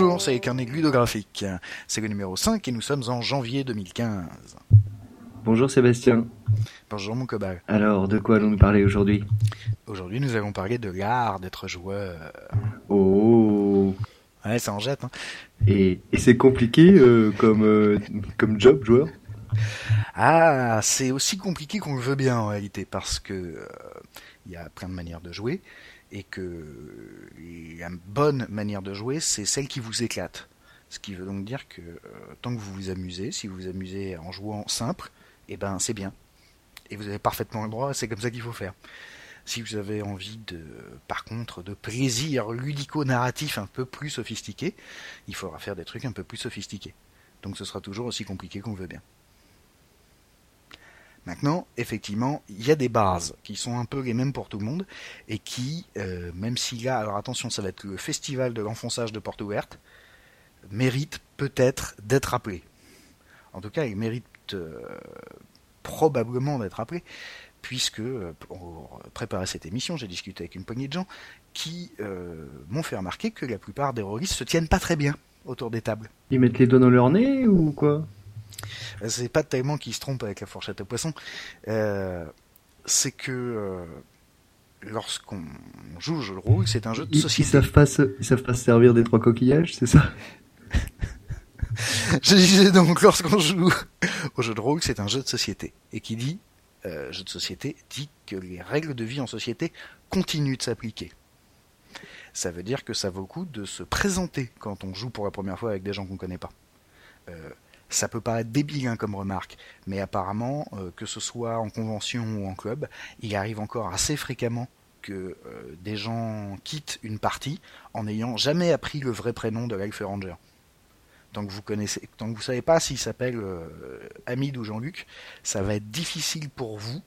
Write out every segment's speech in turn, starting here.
Bonjour, c'est Carnet Ludographique. C'est le numéro 5 et nous sommes en janvier 2015. Bonjour Sébastien. Bonjour mon cobal. Alors, de quoi allons-nous parler aujourd'hui? Aujourd'hui, nous allons parler de l'art d'être joueur. Oh Ouais, ça en jette. Hein. Et, et c'est compliqué euh, comme, euh, comme job, joueur? Ah, c'est aussi compliqué qu'on le veut bien en réalité, parce que euh, il y a plein de manières de jouer, et que la bonne manière de jouer, c'est celle qui vous éclate. Ce qui veut donc dire que tant que vous vous amusez, si vous vous amusez en jouant simple, eh ben c'est bien. Et vous avez parfaitement le droit, c'est comme ça qu'il faut faire. Si vous avez envie de, par contre, de plaisir ludico-narratif un peu plus sophistiqué, il faudra faire des trucs un peu plus sophistiqués. Donc ce sera toujours aussi compliqué qu'on veut bien. Maintenant, effectivement, il y a des bases qui sont un peu les mêmes pour tout le monde et qui, euh, même si là, alors attention, ça va être le festival de l'enfonçage de porte ouverte, méritent peut-être d'être rappelés. En tout cas, ils méritent euh, probablement d'être rappelés, puisque euh, pour préparer cette émission, j'ai discuté avec une poignée de gens qui m'ont fait remarquer que la plupart des rôlistes se tiennent pas très bien autour des tables. Ils mettent les doigts dans leur nez ou quoi? C'est pas tellement qu'ils se trompent avec la fourchette à poisson, euh, c'est que euh, lorsqu'on joue au jeu de rôle, c'est un jeu de ils, ils société. savent pas se, ils savent pas se servir des trois coquillages, c'est ça? Je disais donc, lorsqu'on joue au jeu de rôle, c'est un jeu de société. Et qui dit euh, jeu de société dit que les règles de vie en société continuent de s'appliquer. Ça veut dire que ça vaut le coup de se présenter quand on joue pour la première fois avec des gens qu'on connaît pas. Euh, ça peut paraître débile hein, comme remarque, mais apparemment, euh, que ce soit en convention ou en club, il arrive encore assez fréquemment que euh, des gens quittent une partie en n'ayant jamais appris le vrai prénom de l'Elfe Ranger. Tant que vous connaissez, vous savez pas s'il s'appelle euh, Hamid ou Jean-Luc, ça va être difficile pour vous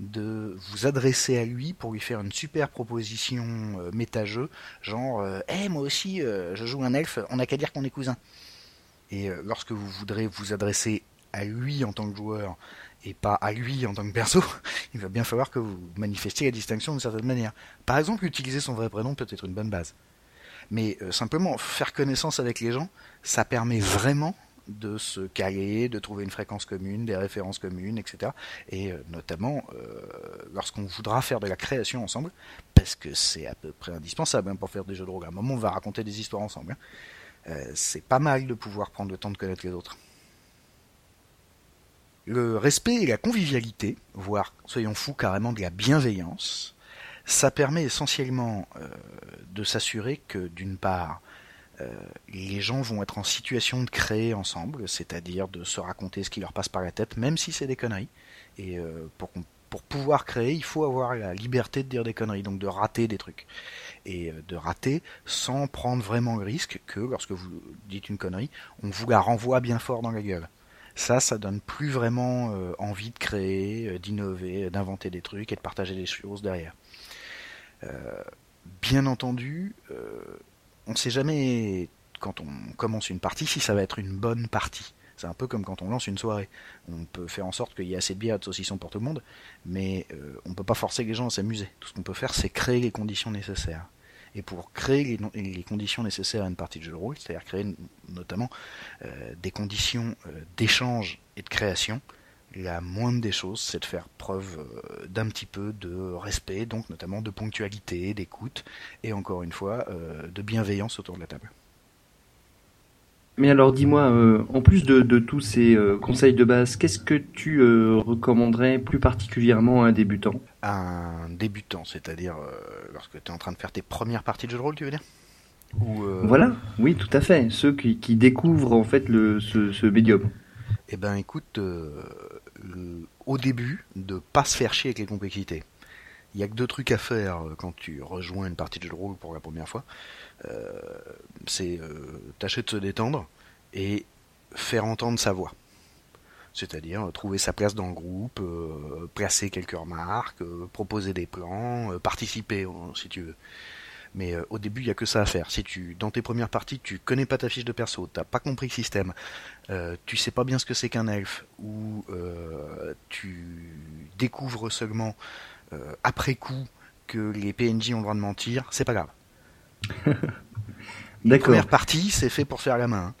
de vous adresser à lui pour lui faire une super proposition euh, méta-jeu, genre Eh, moi aussi je joue un elfe, on n'a qu'à dire qu'on est cousins. Et euh, lorsque vous voudrez vous adresser à lui en tant que joueur et pas à lui en tant que perso, il va bien falloir que vous manifestiez la distinction d'une certaine manière. Par exemple, utiliser son vrai prénom peut être une bonne base. Mais euh, simplement faire connaissance avec les gens, ça permet vraiment de se caler, de trouver une fréquence commune, des références communes, etc. Et euh, notamment lorsqu'on voudra faire de la création ensemble, parce que c'est à peu près indispensable hein, pour faire des jeux de rôle. À un moment, on va raconter des histoires ensemble. hein. Euh, c'est pas mal de pouvoir prendre le temps de connaître les autres. Le respect et la convivialité, voire, soyons fous, carrément de la bienveillance, ça permet essentiellement euh, de s'assurer que, d'une part, euh, les gens vont être en situation de créer ensemble, c'est-à-dire de se raconter ce qui leur passe par la tête, même si c'est des conneries. Et pour, qu'on- pour pouvoir créer, il faut avoir la liberté de dire des conneries, donc de rater des trucs. Et euh, de rater sans prendre vraiment le risque que, lorsque vous dites une connerie, on vous la renvoie bien fort dans la gueule. Ça, ça donne plus vraiment euh, envie de créer, euh, d'innover, d'inventer des trucs et de partager des choses derrière. Bien entendu, on ne sait jamais quand on commence une partie si ça va être une bonne partie. C'est un peu comme quand on lance une soirée. On peut faire en sorte qu'il y ait assez de bière et de saucisson pour tout le monde, mais euh, on ne peut pas forcer les gens à s'amuser. Tout ce qu'on peut faire, c'est créer les conditions nécessaires. Et pour créer les, conditions nécessaires à une partie de jeu de rôle, c'est-à-dire créer notamment euh, des conditions euh, d'échange et de création, la moindre des choses, c'est de faire preuve d'un petit peu de respect, donc notamment de ponctualité, d'écoute, et encore une fois, de bienveillance autour de la table. Mais alors dis-moi, euh, en plus de, de tous ces euh, conseils de base, qu'est-ce que tu euh, recommanderais plus particulièrement à un débutant? Un débutant, c'est-à-dire lorsque tu es en train de faire tes premières parties de jeu de rôle, tu veux dire? Ou, Voilà, oui, tout à fait. Ceux qui, qui découvrent en fait le, ce, ce médium. Eh ben écoute, le- au début, de pas se faire chier avec les complexités. Il y a que deux trucs à faire quand tu rejoins une partie de jeu de rôle pour la première fois. Euh, c'est euh, tâcher de se détendre et faire entendre sa voix. C'est-à-dire euh, trouver sa place dans le groupe, placer quelques remarques, proposer des plans, participer si tu veux. Mais au début, il y a que ça à faire. Si tu, dans tes premières parties, tu connais pas ta fiche de perso, t'as pas compris le système, tu sais pas bien ce que c'est qu'un elfe, ou tu découvres seulement après coup que les PNJ ont le droit de mentir, c'est pas grave. La première partie, c'est fait pour faire la main. hein.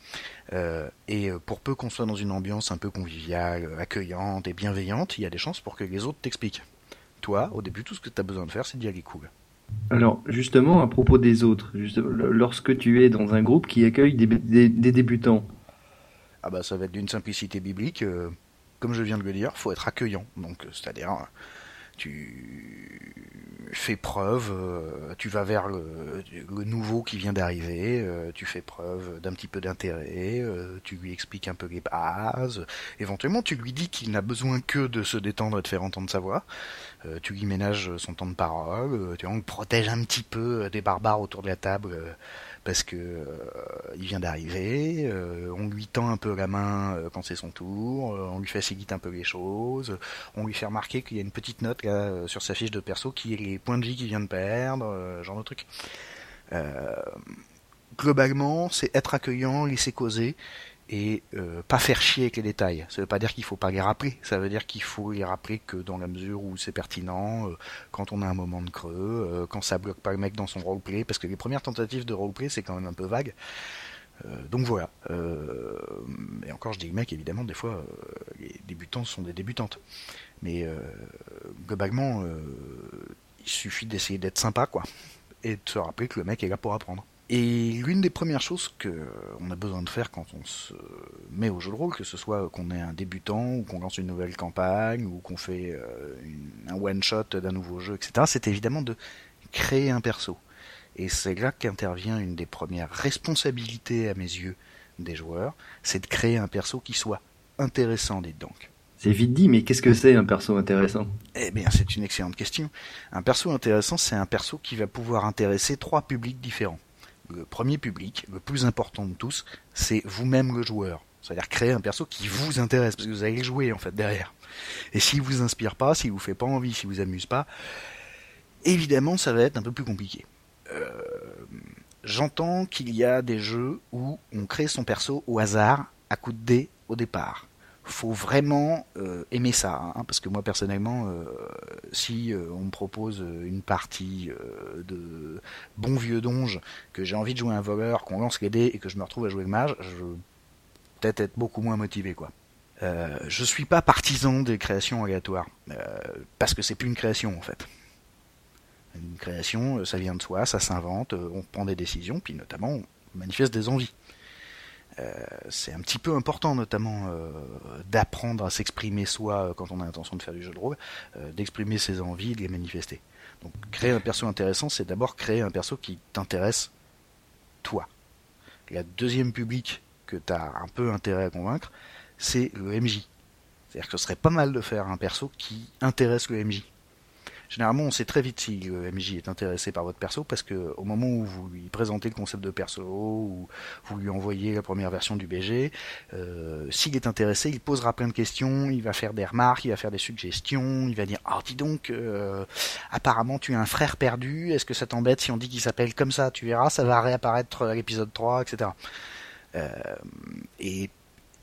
Euh, et euh, pour peu qu'on soit dans une ambiance un peu conviviale, accueillante et bienveillante, il y a des chances pour que les autres t'expliquent. Toi, au début, tout ce que tu as besoin de faire, c'est d'y aller cool. Alors, justement, à propos des autres, juste- lorsque tu es dans un groupe qui accueille des, des- des débutants, Ah bah ça va être d'une simplicité biblique. euh, comme je viens de le dire, faut être accueillant. Donc, c'est-à-dire, euh, tu fais preuve, euh, tu vas vers le, nouveau qui vient d'arriver, euh, tu fais preuve d'un petit peu d'intérêt, euh, tu lui expliques un peu les bases, éventuellement tu lui dis qu'il n'a besoin que de se détendre et de faire entendre sa voix, tu lui ménages son temps de parole, tu vois, on le protège un petit peu des barbares autour de la table parce que euh, il vient d'arriver, euh, on lui tend un peu la main euh, quand c'est son tour, on lui facilite un peu les choses, on lui fait remarquer qu'il y a une petite note sur sa fiche de perso qui est les points de vie qu'il vient de perdre, genre de truc. Globalement, c'est être accueillant, laisser causer et euh, pas faire chier avec les détails. Ça veut pas dire qu'il faut pas les rappeler, ça veut dire qu'il faut les rappeler que dans la mesure où c'est pertinent, euh, quand on a un moment de creux, euh, quand ça bloque pas le mec dans son roleplay, parce que les premières tentatives de roleplay c'est quand même un peu vague. Donc voilà. Et encore, je dis mec, évidemment, des fois, les débutants sont des débutantes. Mais globalement, il suffit d'essayer d'être sympa, quoi. Et de se rappeler que le mec est là pour apprendre. Et l'une des premières choses que on a besoin de faire quand on se met au jeu de rôle, que ce soit qu'on est un débutant ou qu'on lance une nouvelle campagne ou qu'on fait euh, une- un one shot d'un nouveau jeu, etc., c'est évidemment de créer un perso. Et c'est là qu'intervient une des premières responsabilités à mes yeux des joueurs, c'est de créer un perso qui soit intéressant, dites donc. c'est vite dit, mais qu'est-ce que c'est un perso intéressant? Eh bien, c'est une excellente question. Un perso intéressant, c'est un perso qui va pouvoir intéresser trois publics différents. Le premier public, le plus important de tous, c'est vous-même le joueur. C'est-à-dire créer un perso qui vous intéresse, parce que vous allez le jouer en fait derrière. Et s'il vous inspire pas, s'il vous fait pas envie, s'il vous amuse pas, évidemment ça va être un peu plus compliqué. Euh, J'entends qu'il y a des jeux où on crée son perso au hasard, à coup de dés au départ faut vraiment euh, aimer ça, hein, parce que moi personnellement, euh, si euh, on me propose une partie de bon vieux donge, que j'ai envie de jouer un voleur, qu'on lance les dés et que je me retrouve à jouer le mage, je peut-être être beaucoup moins motivé, quoi. Je suis pas partisan des créations aléatoires, parce que c'est plus une création en fait. Une création, ça vient de soi, ça s'invente, on prend des décisions, puis notamment on manifeste des envies c'est un petit peu important, notamment euh, d'apprendre à s'exprimer soi euh, quand on a l'intention de faire du jeu de rôle, euh, d'exprimer ses envies, de les manifester. Donc créer un perso intéressant, c'est d'abord créer un perso qui t'intéresse toi. La deuxième public que tu as un peu intérêt à convaincre, c'est le MJ. C'est-à-dire que ce serait pas mal de faire un perso qui intéresse le MJ. Généralement, on sait très vite si le MJ est intéressé par votre perso parce que au moment où vous lui présentez le concept de perso ou vous lui envoyez la première version du BG, euh, s'il est intéressé, il posera plein de questions, il va faire des remarques, il va faire des suggestions, il va dire "Ah, dis donc, euh, apparemment tu as un frère perdu, est-ce que ça t'embête si on dit qu'il s'appelle comme ça Tu verras, ça va réapparaître à l'épisode 3, etc." Euh, et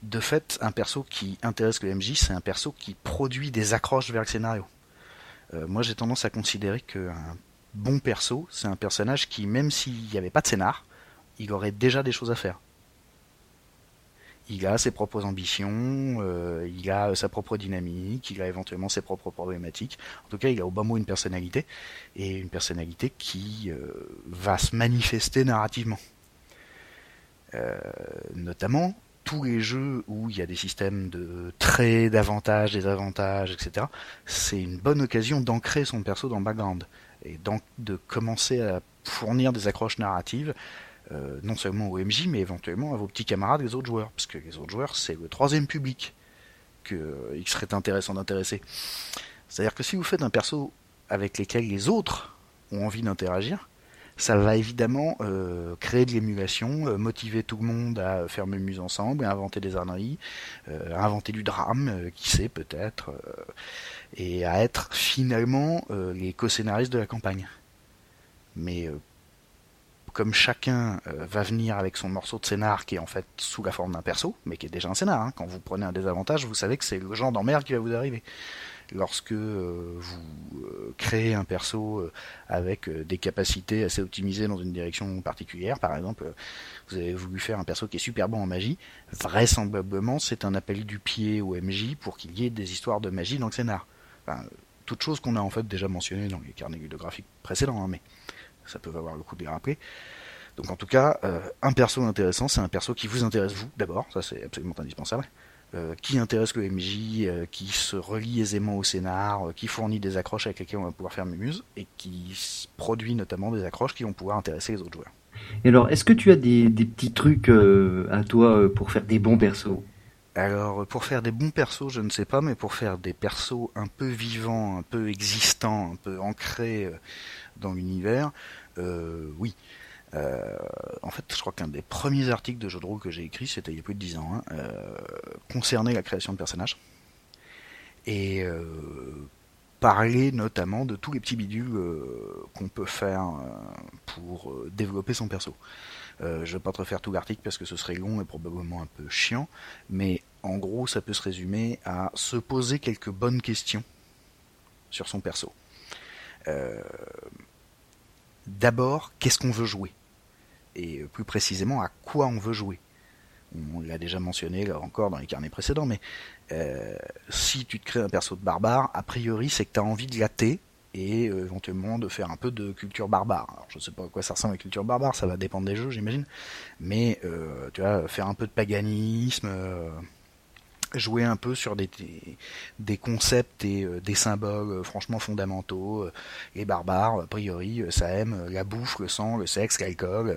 de fait, un perso qui intéresse le MJ, c'est un perso qui produit des accroches vers le scénario. Euh, moi, j'ai tendance à considérer qu'un bon perso, c'est un personnage qui, même s'il n'y avait pas de scénar, il aurait déjà des choses à faire. Il a ses propres ambitions, euh, il a sa propre dynamique, il a éventuellement ses propres problématiques. En tout cas, il a au bas mot une personnalité, et une personnalité qui euh, va se manifester narrativement. Euh, notamment, tous les jeux où il y a des systèmes de traits, d'avantages, des avantages, etc., c'est une bonne occasion d'ancrer son perso dans le background et donc de commencer à fournir des accroches narratives, euh, non seulement au MJ, mais éventuellement à vos petits camarades, les autres joueurs, parce que les autres joueurs, c'est le troisième public qu'il euh, serait intéressant d'intéresser. C'est-à-dire que si vous faites un perso avec lesquels les autres ont envie d'interagir, ça va évidemment euh, créer de l'émulation, euh, motiver tout le monde à faire mumuse ensemble, à inventer des âneries, euh, à inventer du drame, euh, qui sait peut-être, euh, et à être finalement les co-scénaristes de la campagne. Mais comme chacun va venir avec son morceau de scénar qui est en fait sous la forme d'un perso, mais qui est déjà un scénar, hein. quand vous prenez un désavantage, vous savez que c'est le genre d'emmerde qui va vous arriver lorsque euh, vous euh, créez un perso euh, avec des capacités assez optimisées dans une direction particulière, par exemple, vous avez voulu faire un perso qui est super bon en magie, vraisemblablement c'est un appel du pied au MJ pour qu'il y ait des histoires de magie dans le scénar. Enfin, toute chose qu'on a en fait déjà mentionné dans les carnets graphiques précédents, hein, mais ça peut valoir le coup de les rappeler. Donc en tout cas, un perso intéressant, c'est un perso qui vous intéresse vous d'abord, ça c'est absolument indispensable. Euh, qui intéresse le MJ, euh, qui se relie aisément au scénar, euh, qui fournit des accroches avec lesquelles on va pouvoir faire mumuse, et qui produit notamment des accroches qui vont pouvoir intéresser les autres joueurs. Et alors, est-ce que tu as des, petits trucs à toi pour faire des bons persos? Alors, pour faire des bons persos, je ne sais pas, mais pour faire des persos un peu vivants, un peu existants, un peu ancrés dans l'univers, oui. Euh, en fait, je crois qu'un des premiers articles de jeu de rôle que j'ai écrit, c'était il y a plus de 10 ans, hein, euh, concernait la création de personnages. Et euh, parler notamment de tous les petits bidules qu'on peut faire pour développer son perso. je ne vais pas te refaire tout l'article parce que ce serait long et probablement un peu chiant, mais en gros, ça peut se résumer à se poser quelques bonnes questions sur son perso. D'abord, qu'est-ce qu'on veut jouer? Et plus précisément à quoi on veut jouer. On l'a déjà mentionné là encore dans les carnets précédents, mais euh, si tu te crées un perso de barbare, a priori c'est que tu as envie de gâter et euh, éventuellement de faire un peu de culture barbare. Alors, je sais pas à quoi ça ressemble la culture barbare, ça va dépendre des jeux j'imagine, mais euh, tu vas faire un peu de paganisme, jouer un peu sur des, des, concepts et euh, des symboles euh, franchement fondamentaux. Euh, les barbares, a priori, ça aime la bouffe, le sang, le sexe, l'alcool.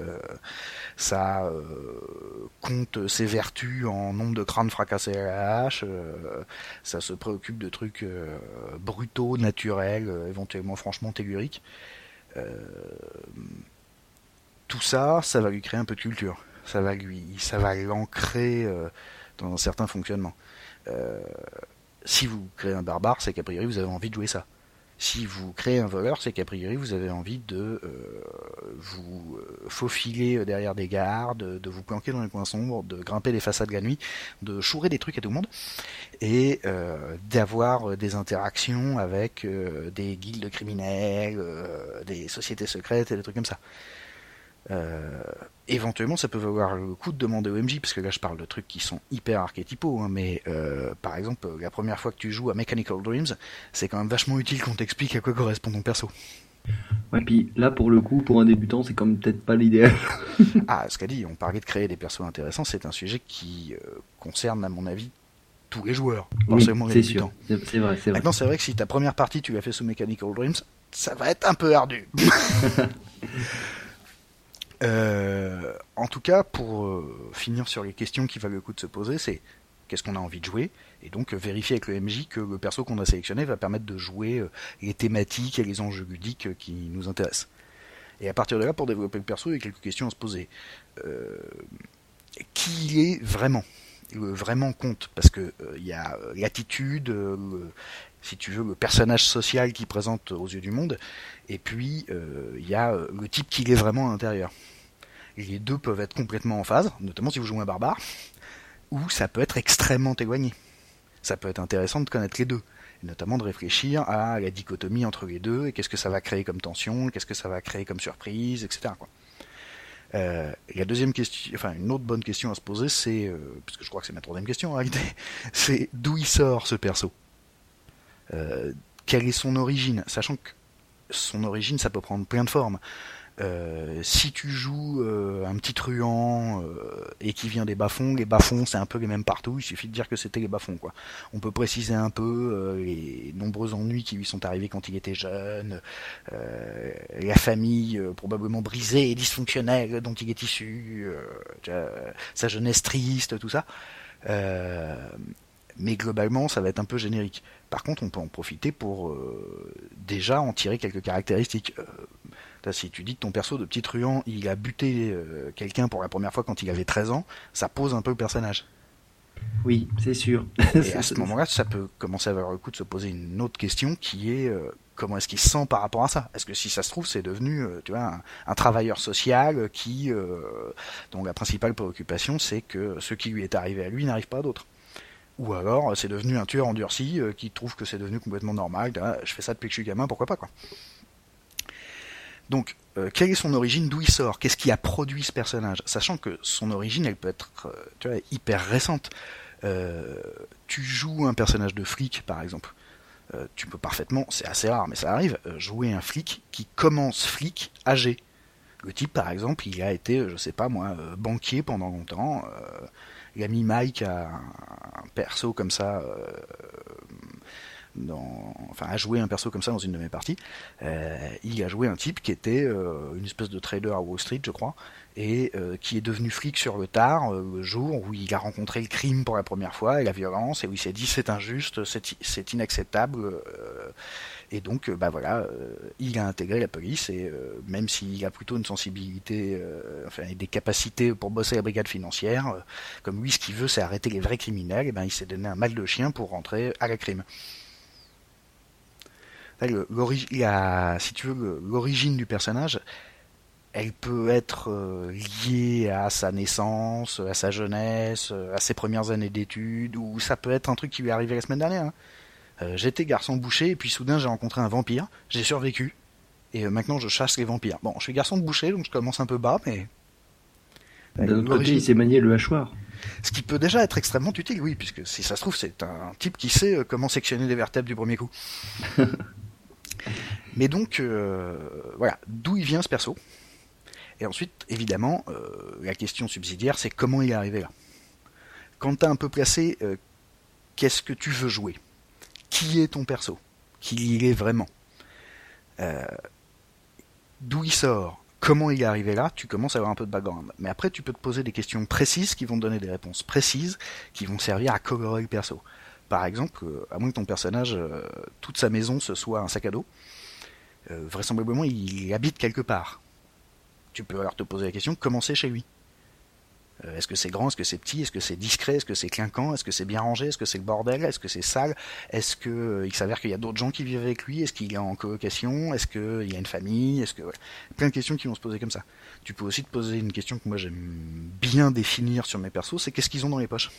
ça compte ses vertus en nombre de crânes fracassés à la hache. ça se préoccupe de trucs brutaux, naturels, éventuellement franchement telluriques. tout ça, ça va lui créer un peu de culture. Ça va lui, ça va l'ancrer dans un certain fonctionnement. Euh, si vous créez un barbare, c'est qu'a priori vous avez envie de jouer ça. Si vous créez un voleur, c'est qu'a priori vous avez envie de euh, vous euh, faufiler derrière des gardes, de vous planquer dans les coins sombres, de grimper les façades de la nuit, de chourer des trucs à tout le monde, et d'avoir des interactions avec des guildes criminels, des sociétés secrètes et des trucs comme ça. Euh, éventuellement, ça peut valoir le coup de demander au MJ, parce que là je parle de trucs qui sont hyper archétypaux, hein, mais euh, par exemple, la première fois que tu joues à Mechanical Dreams, c'est quand même vachement utile qu'on t'explique à quoi correspond ton perso. Ouais, puis là pour le coup, pour un débutant, c'est comme peut-être pas l'idéal. ah, ce qu'a dit, on parlait de créer des persos intéressants, c'est un sujet qui euh, concerne, à mon avis, tous les joueurs, oui, c'est sûr, c'est vrai, c'est vrai. Maintenant, c'est vrai que si ta première partie tu l'as fait sous Mechanical Dreams, ça va être un peu ardu. Euh, en tout cas, pour euh, finir sur les questions qui valent le coup de se poser, c'est qu'est-ce qu'on a envie de jouer, et donc euh, vérifier avec le MJ que le perso qu'on a sélectionné va permettre de jouer les thématiques et les enjeux ludiques qui nous intéressent. Et à partir de là, pour développer le perso, il y a quelques questions à se poser. qui il est vraiment? Le vraiment compte parce que il y a l'attitude, si tu veux, le personnage social qui présente aux yeux du monde, et puis il y a le type qu'il est vraiment à l'intérieur les deux peuvent être complètement en phase, notamment si vous jouez un barbare, ou ça peut être extrêmement éloigné. Ça peut être intéressant de connaître les deux, et notamment de réfléchir à la dichotomie entre les deux, et qu'est-ce que ça va créer comme tension, qu'est-ce que ça va créer comme surprise, etc. Euh, la deuxième question, enfin une autre bonne question à se poser, c'est, euh, puisque je crois que c'est ma troisième question en réalité, c'est d'où il sort ce perso? Euh, Quelle est son origine? Sachant que son origine, ça peut prendre plein de formes. Euh, si tu joues euh, un petit truand et qui vient des bas-fonds, les bas-fonds c'est un peu les mêmes partout, il suffit de dire que c'était les bas-fonds quoi. On peut préciser un peu les nombreux ennuis qui lui sont arrivés quand il était jeune, la famille probablement brisée et dysfonctionnelle dont il est issu, sa jeunesse triste, tout ça. Mais globalement ça va être un peu générique. Par contre on peut en profiter pour déjà en tirer quelques caractéristiques si tu dis que ton perso de petit truand, il a buté euh, quelqu'un pour la première fois quand il avait 13 ans, ça pose un peu le personnage. Oui, c'est sûr. Et à ce moment-là, ça peut commencer à avoir le coup de se poser une autre question qui est euh, comment est-ce qu'il se sent par rapport à ça? Est-ce que si ça se trouve, c'est devenu, tu vois, un, travailleur social qui, dont la principale préoccupation, c'est que ce qui lui est arrivé à lui n'arrive pas à d'autres? Ou alors c'est devenu un tueur endurci qui trouve que c'est devenu complètement normal. je fais ça depuis que je suis gamin, pourquoi pas quoi. Donc, euh, quelle est son origine, d'où il sort, qu'est-ce qui a produit ce personnage, sachant que son origine, elle peut être euh, hyper récente. Euh, tu joues un personnage de flic, par exemple. tu peux parfaitement, c'est assez rare, mais ça arrive, jouer un flic qui commence flic âgé. Le type, par exemple, il a été, je sais pas moi, banquier pendant longtemps. Il a mis Mike à un perso comme ça enfin, a joué un perso comme ça dans une de mes parties. Euh, il a joué un type qui était euh, une espèce de trader à Wall Street, je crois, et euh, qui est devenu flic sur le tard, le jour où il a rencontré le crime pour la première fois et la violence, et où il s'est dit c'est injuste, c'est inacceptable. Et donc, bah voilà, il a intégré la police et même s'il a plutôt une sensibilité, enfin des capacités pour bosser la brigade financière, comme lui ce qu'il veut c'est arrêter les vrais criminels, et ben il s'est donné un mal de chien pour rentrer à la crime si tu veux, l'origine du personnage, elle peut être euh, liée à sa naissance, à sa jeunesse, à ses premières années d'études, ou ça peut être un truc qui lui est arrivé la semaine dernière. Euh, j'étais garçon boucher, et puis soudain j'ai rencontré un vampire, j'ai survécu, et euh, maintenant je chasse les vampires. Bon, je suis garçon de boucher, donc je commence un peu bas, mais... D'un autre côté, il s'est manié le hachoir. Ce qui peut déjà être extrêmement utile, oui, puisque si ça se trouve, c'est un type qui sait comment sectionner les vertèbres du premier coup. Mais donc, euh, voilà, d'où il vient ce perso Et ensuite, évidemment, euh, la question subsidiaire, c'est comment il est arrivé là. Quand t'as un peu placé, euh, qu'est-ce que tu veux jouer? Qui est ton perso Qui il est vraiment D'où il sort Comment il est arrivé là Tu commences à avoir un peu de background. Mais après, tu peux te poser des questions précises qui vont te donner des réponses précises qui vont servir à colorer le perso. Par exemple, euh, à moins que ton personnage, euh, toute sa maison, ce soit un sac à dos, euh, vraisemblablement il habite quelque part. Tu peux alors te poser la question, comment c'est chez lui? Est-ce que c'est grand Est-ce que c'est petit Est-ce que c'est discret Est-ce que c'est clinquant Est-ce que c'est bien rangé Est-ce que c'est le bordel Est-ce que c'est sale Est-ce qu'il s'avère qu'il y a d'autres gens qui vivent avec lui Est-ce qu'il est en colocation Est-ce qu'il y a une famille Est-ce que plein de questions qui vont se poser comme ça. Tu peux aussi te poser une question que moi j'aime bien définir sur mes persos, c'est qu'est-ce qu'ils ont dans les poches?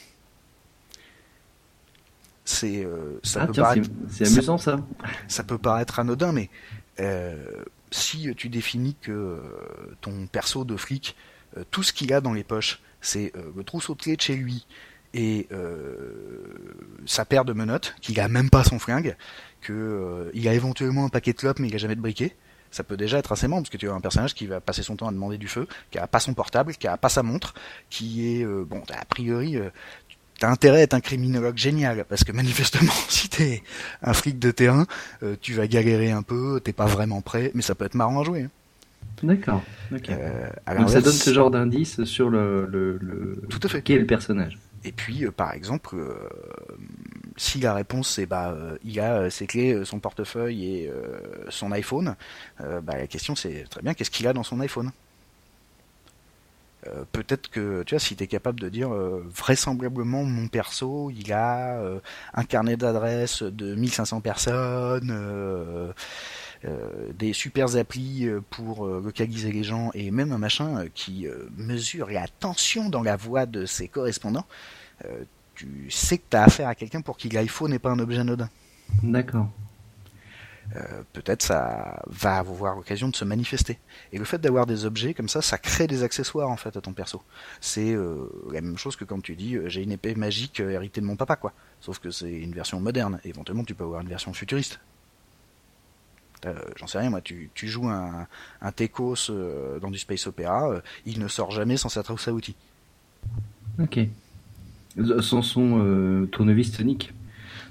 C'est euh, ça ah, peut paraître, c'est amusant ça, ça. peut paraître anodin, mais euh, si tu définis que euh, ton perso de flic, tout ce qu'il a dans les poches, c'est le trousseau de clés de chez lui et sa paire de menottes, qu'il a même pas son flingue, que il a éventuellement un paquet de clopes mais il a jamais de briquet ça peut déjà être assez marrant parce que tu as un personnage qui va passer son temps à demander du feu, qui a pas son portable, qui a pas sa montre, qui est bon a priori t'as intérêt à être un criminologue génial, parce que manifestement, si t'es un fric de terrain, euh, tu vas galérer un peu, t'es pas vraiment prêt, mais ça peut être marrant à jouer. D'accord. Euh, Donc ça donne ce genre d'indice sur le, le, Tout à fait. qui est le personnage. Et puis, euh, par exemple, si la réponse c'est bah il a ses clés, son portefeuille et son iPhone, bah, la question c'est très bien qu'est-ce qu'il a dans son iPhone? Euh, peut-être que tu vois si tu es capable de dire euh, vraisemblablement mon perso il a euh, un carnet d'adresses de 1500 personnes des super applis pour localiser les gens et même un machin qui mesure la tension dans la voix de ses correspondants tu sais que tu as affaire à quelqu'un pour qui l'iPhone n'est pas un objet anodin d'accord euh, peut-être ça va avoir l'occasion de se manifester. Et le fait d'avoir des objets comme ça, ça crée des accessoires en fait à ton perso. C'est euh, la même chose que quand tu dis euh, j'ai une épée magique héritée de mon papa quoi. Sauf que c'est une version moderne. Éventuellement tu peux avoir une version futuriste. J'en sais rien moi, tu, tu joues un, un Tekos dans du space opéra, il ne sort jamais sans sa trousse à outils. Ok. Sans son tournevis sonique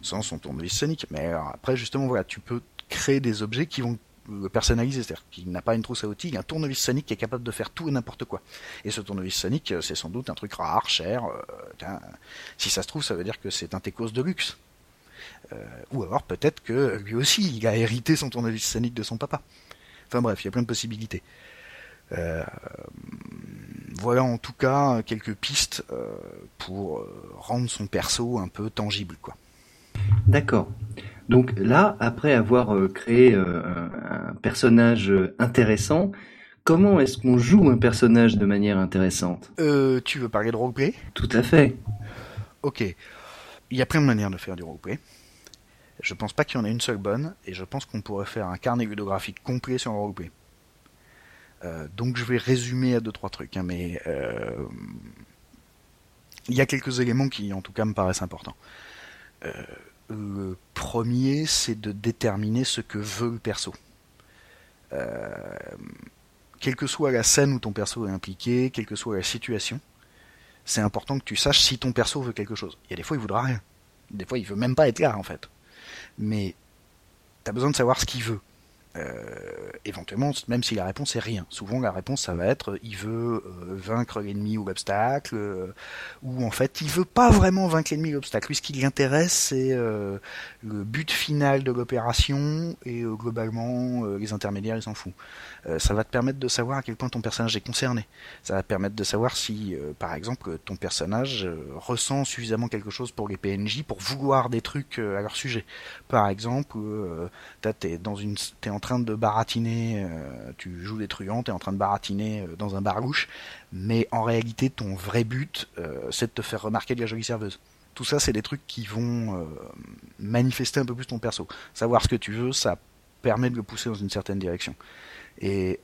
sans son tournevis sonique. Mais après, justement, voilà, tu peux créer des objets qui vont le personnaliser, c'est-à-dire qu'il n'a pas une trousse à outils, il a un tournevis sonique qui est capable de faire tout et n'importe quoi. Et ce tournevis sonique, c'est sans doute un truc rare, cher. Euh, si ça se trouve, ça veut dire que c'est un Tecos de luxe. Euh, ou alors peut-être que lui aussi, il a hérité son tournevis sonique de son papa. Enfin bref, il y a plein de possibilités. Euh, voilà en tout cas quelques pistes pour rendre son perso un peu tangible, quoi. D'accord. Donc là, après avoir euh, créé euh, un personnage euh, intéressant, comment est-ce qu'on joue un personnage de manière intéressante? Euh, tu veux parler de roleplay? Tout à fait. Ok. Il y a plein de manières de faire du roleplay. Je pense pas qu'il y en ait une seule bonne, et je pense qu'on pourrait faire un carnet ludographique complet sur le roleplay. Euh, donc je vais résumer à deux trois trucs, hein, mais euh, il y a quelques éléments qui, en tout cas, me paraissent importants. Euh, le premier, c'est de déterminer ce que veut le perso. Quelle que soit la scène où ton perso est impliqué, quelle que soit la situation, c'est important que tu saches si ton perso veut quelque chose. Il y a des fois, il voudra rien. Des fois, il veut même pas être là, en fait. Mais t'as besoin de savoir ce qu'il veut. Euh, éventuellement, même si la réponse est rien. Souvent, la réponse, ça va être euh, il veut euh, vaincre l'ennemi ou l'obstacle, ou en fait, il veut pas vraiment vaincre l'ennemi ou l'obstacle. Lui, ce qui l'intéresse, c'est le but final de l'opération, et globalement, les intermédiaires, il s'en fout. Euh, ça va te permettre de savoir à quel point ton personnage est concerné. Ça va te permettre de savoir si, par exemple, ton personnage ressent suffisamment quelque chose pour les PNJ pour vouloir des trucs à leur sujet. Par exemple, t'es dans une, t'es en train de baratiner, euh, tu joues des truands, t'es en train de baratiner euh, dans un bar louche, mais en réalité, ton vrai but, euh, c'est de te faire remarquer de la jolie serveuse. Tout ça, c'est des trucs qui vont manifester un peu plus ton perso. Savoir ce que tu veux, ça permet de le pousser dans une certaine direction. Et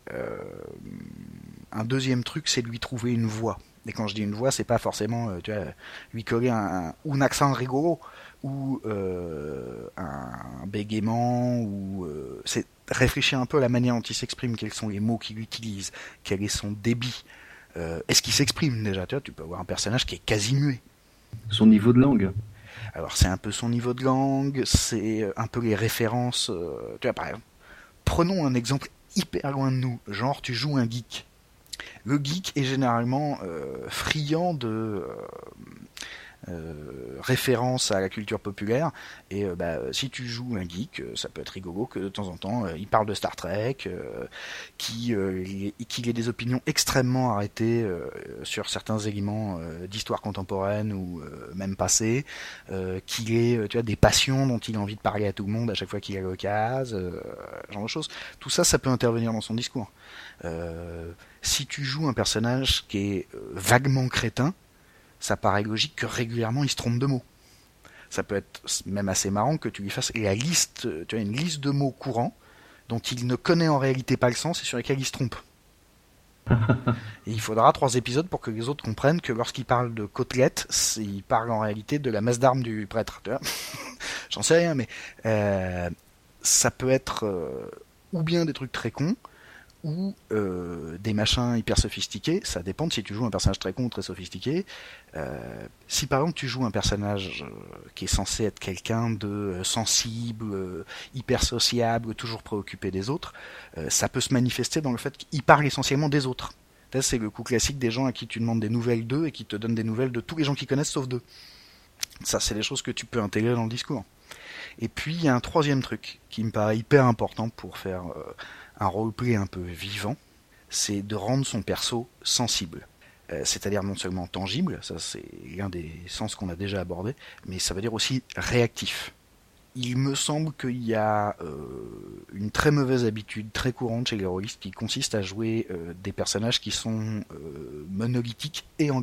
un deuxième truc, c'est de lui trouver une voix. Et quand je dis une voix, c'est pas forcément tu vois, lui coller un, un, accent rigolo ou un bégaiement ou c'est réfléchir un peu à la manière dont il s'exprime, quels sont les mots qu'il utilise, quel est son débit. Euh, Est-ce qu'il s'exprime déjà? Tu vois, tu peux avoir un personnage qui est quasi muet. Son niveau de langue. Alors c'est un peu son niveau de langue, c'est euh, un peu les références. euh, tu vois, par exemple, prenons un exemple hyper loin de nous. Genre, tu joues un geek. Le geek est généralement euh, friand de euh, références à la culture populaire. Et euh, bah, si tu joues un geek, euh, ça peut être rigolo que de temps en temps il parle de Star Trek, qu'il ait des opinions extrêmement arrêtées sur certains éléments d'histoire contemporaine ou même passée, qu'il ait tu des passions dont il a envie de parler à tout le monde à chaque fois qu'il a l'occasion, genre de choses. Tout ça, ça peut intervenir dans son discours. Euh, si tu joues un personnage qui est vaguement crétin, ça paraît logique que régulièrement il se trompe de mots. Ça peut être même assez marrant que tu lui fasses la liste, tu as une liste de mots courants dont il ne connaît en réalité pas le sens et sur lesquels il se trompe. Et il faudra trois épisodes pour que les autres comprennent que lorsqu'il parle de côtelette, il parle en réalité de la masse d'armes du prêtre. J'en sais rien, mais euh, ça peut être euh, ou bien des trucs très cons, ou euh, des machins hyper sophistiqués. Ça dépend de si tu joues un personnage très con très sophistiqué. Euh, si par exemple tu joues un personnage euh, qui est censé être quelqu'un de euh, sensible, euh, hyper sociable, toujours préoccupé des autres, euh, ça peut se manifester dans le fait qu'il parle essentiellement des autres. C'est le coup classique des gens à qui tu demandes des nouvelles d'eux et qui te donnent des nouvelles de tous les gens qu'ils connaissent sauf d'eux. Ça, c'est des choses que tu peux intégrer dans le discours. Et puis, il y a un troisième truc qui me paraît hyper important pour faire un roleplay un peu vivant, c'est de rendre son perso sensible. Euh, c'est-à-dire non seulement tangible, ça c'est l'un des sens qu'on a déjà abordé, mais ça veut dire aussi réactif. Il me semble qu'il y a euh, une très mauvaise habitude très courante chez les rôlistes qui consiste à jouer euh, des personnages qui sont euh, monolithiques et en,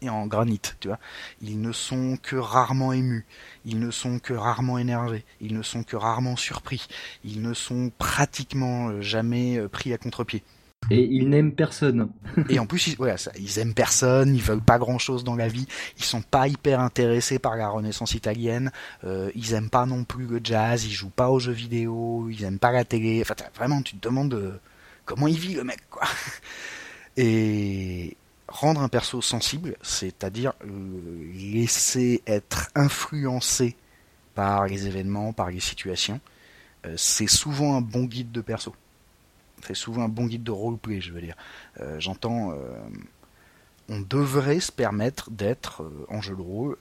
et en granit, tu vois. Ils ne sont que rarement émus, ils ne sont que rarement énervés, ils ne sont que rarement surpris, ils ne sont pratiquement jamais pris à contre-pied. Et il n'aime personne. Et en plus, ils, ils aiment personne, ils veulent pas grand chose dans la vie, ils sont pas hyper intéressés par la Renaissance italienne, euh, ils aiment pas non plus le jazz, ils jouent pas aux jeux vidéo, ils aiment pas la télé. Enfin, vraiment, tu te demandes euh, comment il vit le mec, quoi. Et rendre un perso sensible, c'est-à-dire euh, laisser être influencé par les événements, par les situations, c'est souvent un bon guide de perso. C'est souvent un bon guide de roleplay, je veux dire. Euh, J'entends, euh, on devrait se permettre d'être euh, en jeu de rôle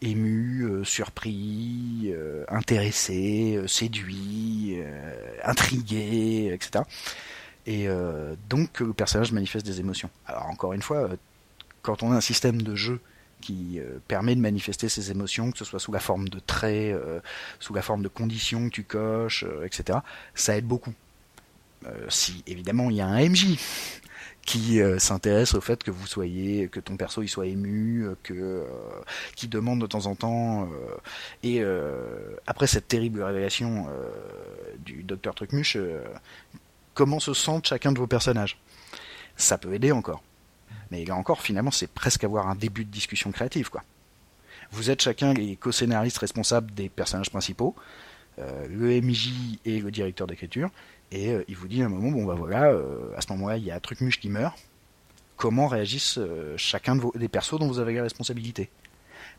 ému, surpris, intéressé, séduit, intrigué, etc. Et donc le personnage manifeste des émotions. Alors encore une fois, quand on a un système de jeu qui permet de manifester ses émotions, que ce soit sous la forme de traits, sous la forme de conditions que tu coches, etc. Ça aide beaucoup. Si évidemment il y a un MJ qui euh, s'intéresse au fait que vous soyez, que ton perso il soit ému, euh, que euh, qui demande de temps en temps. et après cette terrible révélation du docteur Trucmuche, comment se sentent chacun de vos personnages? Ça peut aider encore. Mais là encore, finalement, c'est presque avoir un début de discussion créative, quoi. Vous êtes chacun les co-scénaristes responsables des personnages principaux, le MJ et le directeur d'écriture, et euh, il vous dit à un moment, bon bah voilà, euh, à ce moment-là, il y a Trucmuche qui meurt. Comment réagissent euh, chacun des persos dont vous avez la responsabilité?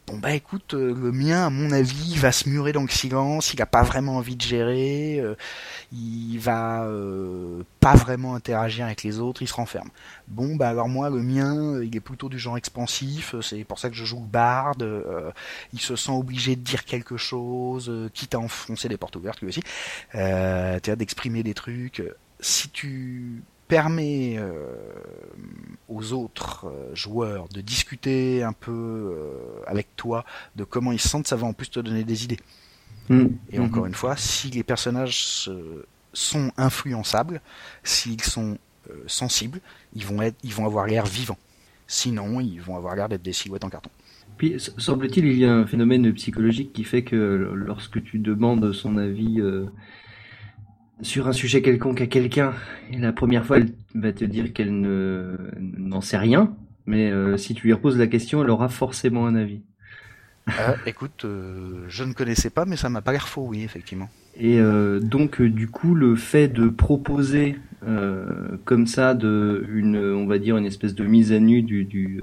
Bon bah écoute, euh, le mien à mon avis va se murer dans le silence, il a pas vraiment envie de gérer, euh, il va euh, pas vraiment interagir avec les autres, il se renferme. Bon bah alors moi le mien, il est plutôt du genre expansif, c'est pour ça que je joue le barde, il se sent obligé de dire quelque chose, quitte à enfoncer des portes ouvertes lui aussi, euh, d'exprimer des trucs. Si tu permet euh, aux autres euh, joueurs de discuter un peu euh, avec toi de comment ils se sentent, ça va en plus te donner des idées. Mm. Et encore mm-hmm. une fois, si les personnages sont influençables, s'ils sont sensibles, ils vont, être, ils vont avoir l'air vivants. Sinon, ils vont avoir l'air d'être des silhouettes en carton. Puis, semble-t-il, il y a un phénomène psychologique qui fait que lorsque tu demandes son avis sur un sujet quelconque à quelqu'un, et la première fois, elle va te dire qu'elle ne n'en sait rien, mais euh, si tu lui reposes la question, elle aura forcément un avis. Euh, écoute, euh, je ne connaissais pas, mais ça m'a pas l'air faux, oui, effectivement. Et donc, du coup, le fait de proposer comme ça, de une, on va dire, une espèce de mise à nu du, du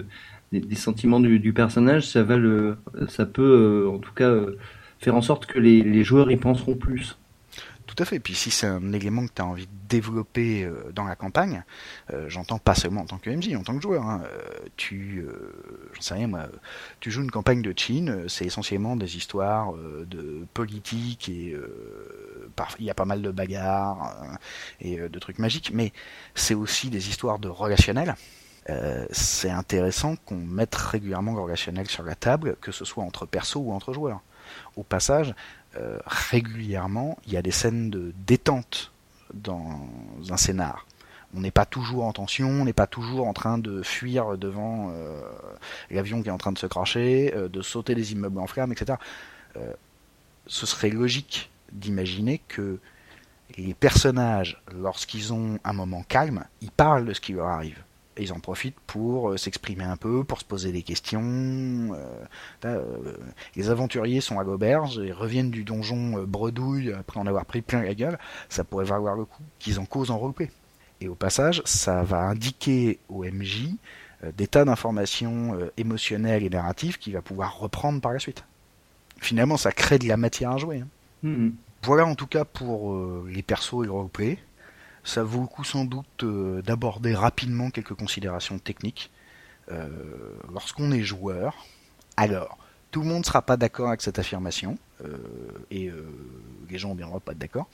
des, sentiments du, personnage, ça va le, ça peut, en tout cas, faire en sorte que les, les joueurs y penseront plus. Tout à fait. Puis si c'est un élément que tu as envie de développer euh, dans la campagne, euh, j'entends pas seulement en tant que MJ, en tant que joueur. Hein. Euh, tu, sais rien moi, tu joues une campagne de Chine, c'est essentiellement des histoires de politique et il y a pas mal de bagarres et de trucs magiques, mais c'est aussi des histoires de relationnel. c'est intéressant qu'on mette régulièrement le relationnel sur la table, que ce soit entre perso ou entre joueurs. Au passage, euh, régulièrement, il y a des scènes de détente dans un scénar. On n'est pas toujours en tension, on n'est pas toujours en train de fuir devant euh, l'avion qui est en train de se cracher, euh, de sauter des immeubles en flammes, etc. ce serait logique d'imaginer que les personnages, lorsqu'ils ont un moment calme, ils parlent de ce qui leur arrive ils en profitent pour euh, s'exprimer un peu, pour se poser des questions. Euh, euh, les aventuriers sont à l'auberge et reviennent du donjon bredouille après en avoir pris plein la gueule. Ça pourrait valoir le coup qu'ils en causent en roleplay. Et au passage, ça va indiquer au MJ des tas d'informations émotionnelles et narratives qu'il va pouvoir reprendre par la suite. Finalement, ça crée de la matière à jouer. Hein. Mm-hmm. Voilà en tout cas pour les persos et le roleplay ça vaut le coup sans doute euh, d'aborder rapidement quelques considérations techniques. Euh, lorsqu'on est joueur, alors, tout le monde ne sera pas d'accord avec cette affirmation, euh, et les gens ont bien pas d'accord.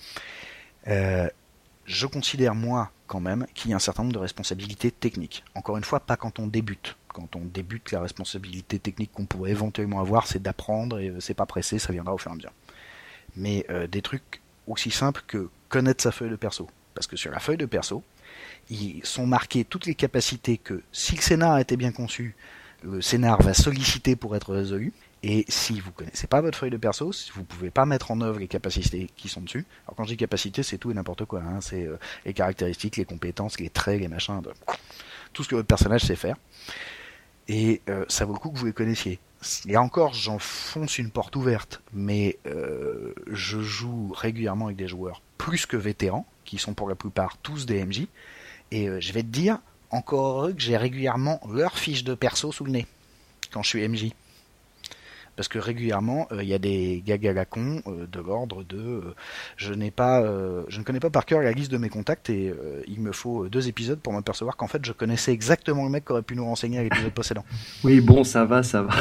je considère, moi, quand même, qu'il y a un certain nombre de responsabilités techniques. Encore une fois, pas quand on débute. Quand on débute, la responsabilité technique qu'on pourrait éventuellement avoir, c'est d'apprendre, et c'est pas pressé, ça viendra au fur et à mesure. Mais des trucs aussi simples que connaître sa feuille de perso, parce que sur la feuille de perso, ils sont marquées toutes les capacités que, si le scénar a été bien conçu, le scénar va solliciter pour être résolu. Et si vous connaissez pas votre feuille de perso, vous pouvez pas mettre en œuvre les capacités qui sont dessus. Alors quand je dis capacité, c'est tout et n'importe quoi. Hein. C'est euh, les caractéristiques, les compétences, les traits, les machins, tout ce que votre personnage sait faire. Et euh, ça vaut le coup que vous les connaissiez. Et encore, j'enfonce une porte ouverte, mais euh, je joue régulièrement avec des joueurs plus que vétérans, qui sont pour la plupart tous des MJ. Et euh, je vais te dire, encore heureux que j'ai régulièrement leur fiche de perso sous le nez quand je suis MJ. Parce que régulièrement il y a des gags à la con de l'ordre de je n'ai pas je ne connais pas par cœur la liste de mes contacts et il me faut deux épisodes pour m'apercevoir qu'en fait je connaissais exactement le mec qui aurait pu nous renseigner à l'épisode précédent. Oui bon ça va ça va.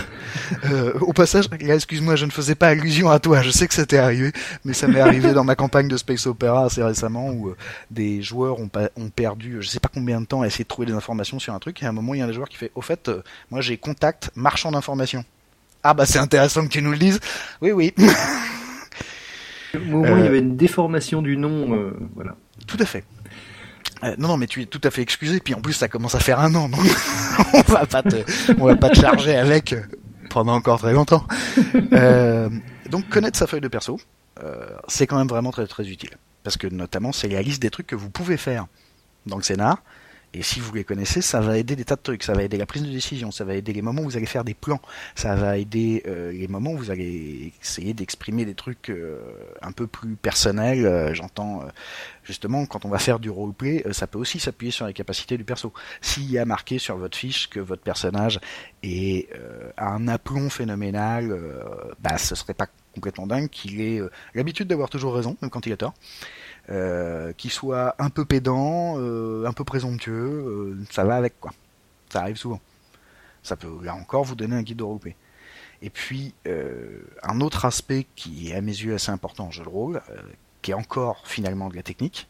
au passage excuse-moi je ne faisais pas allusion à toi je sais que c'était arrivé mais ça m'est arrivé dans ma campagne de Space Opera assez récemment où des joueurs ont, ont perdu je sais pas combien de temps à essayer de trouver des informations sur un truc et à un moment il y a un joueur qui fait au fait moi j'ai contact marchand d'informations. Ah bah c'est intéressant que tu nous le dises. Oui, oui. Au moment, il y avait une déformation du nom, euh, voilà. Tout à fait. Euh, non, non, mais tu es tout à fait excusé. Puis en plus, ça commence à faire un an, donc on va pas te, on va pas te charger avec euh, pendant encore très longtemps. donc connaître sa feuille de perso, c'est quand même vraiment très très utile, parce que notamment c'est la liste des trucs que vous pouvez faire dans le scénar et si vous les connaissez, ça va aider des tas de trucs. Ça va aider la prise de décision, ça va aider les moments où vous allez faire des plans, ça va aider euh, les moments où vous allez essayer d'exprimer des trucs euh, un peu plus personnels. Euh, j'entends justement quand on va faire du roleplay, ça peut aussi s'appuyer sur les capacités du perso. S'il y a marqué sur votre fiche que votre personnage est, un aplomb phénoménal, bah ce serait pas complètement dingue qu'il ait l'habitude d'avoir toujours raison, même quand il a tort. Euh, qui soit un peu pédant, euh, un peu présomptueux, euh, ça va avec quoi. Ça arrive souvent. Ça peut là encore vous donner un guide de roleplay. Et puis un autre aspect qui est à mes yeux assez important en jeu de rôle, qui est encore finalement de la technique,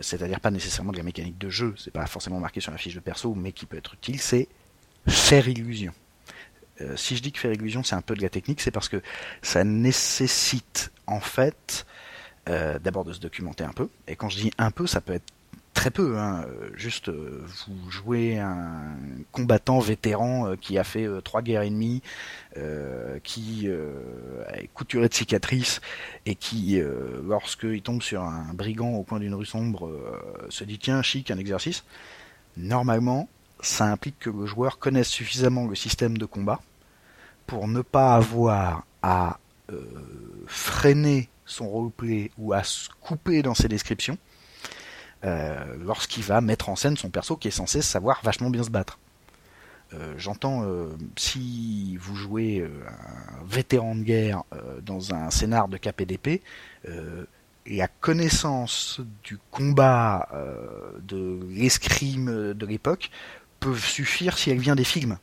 c'est-à-dire pas nécessairement de la mécanique de jeu, c'est pas forcément marqué sur la fiche de perso, mais qui peut être utile, c'est faire illusion. si je dis que faire illusion c'est un peu de la technique, c'est parce que ça nécessite en fait euh, d'abord de se documenter un peu. Et quand je dis un peu, ça peut être très peu. Hein. Juste, euh, vous jouez un combattant vétéran euh, qui a fait trois guerres et demie, qui est couturé de cicatrices et qui, lorsqu'il tombe sur un brigand au coin d'une rue sombre, se dit tiens, chic, un exercice. Normalement, ça implique que le joueur connaisse suffisamment le système de combat pour ne pas avoir à freiner son roleplay ou à se couper dans ses descriptions euh, lorsqu'il va mettre en scène son perso qui est censé savoir vachement bien se battre. Euh, j'entends euh, si vous jouez un vétéran de guerre dans un scénar de KPDP, la connaissance du combat de l'escrime de l'époque peut suffire si elle vient des films.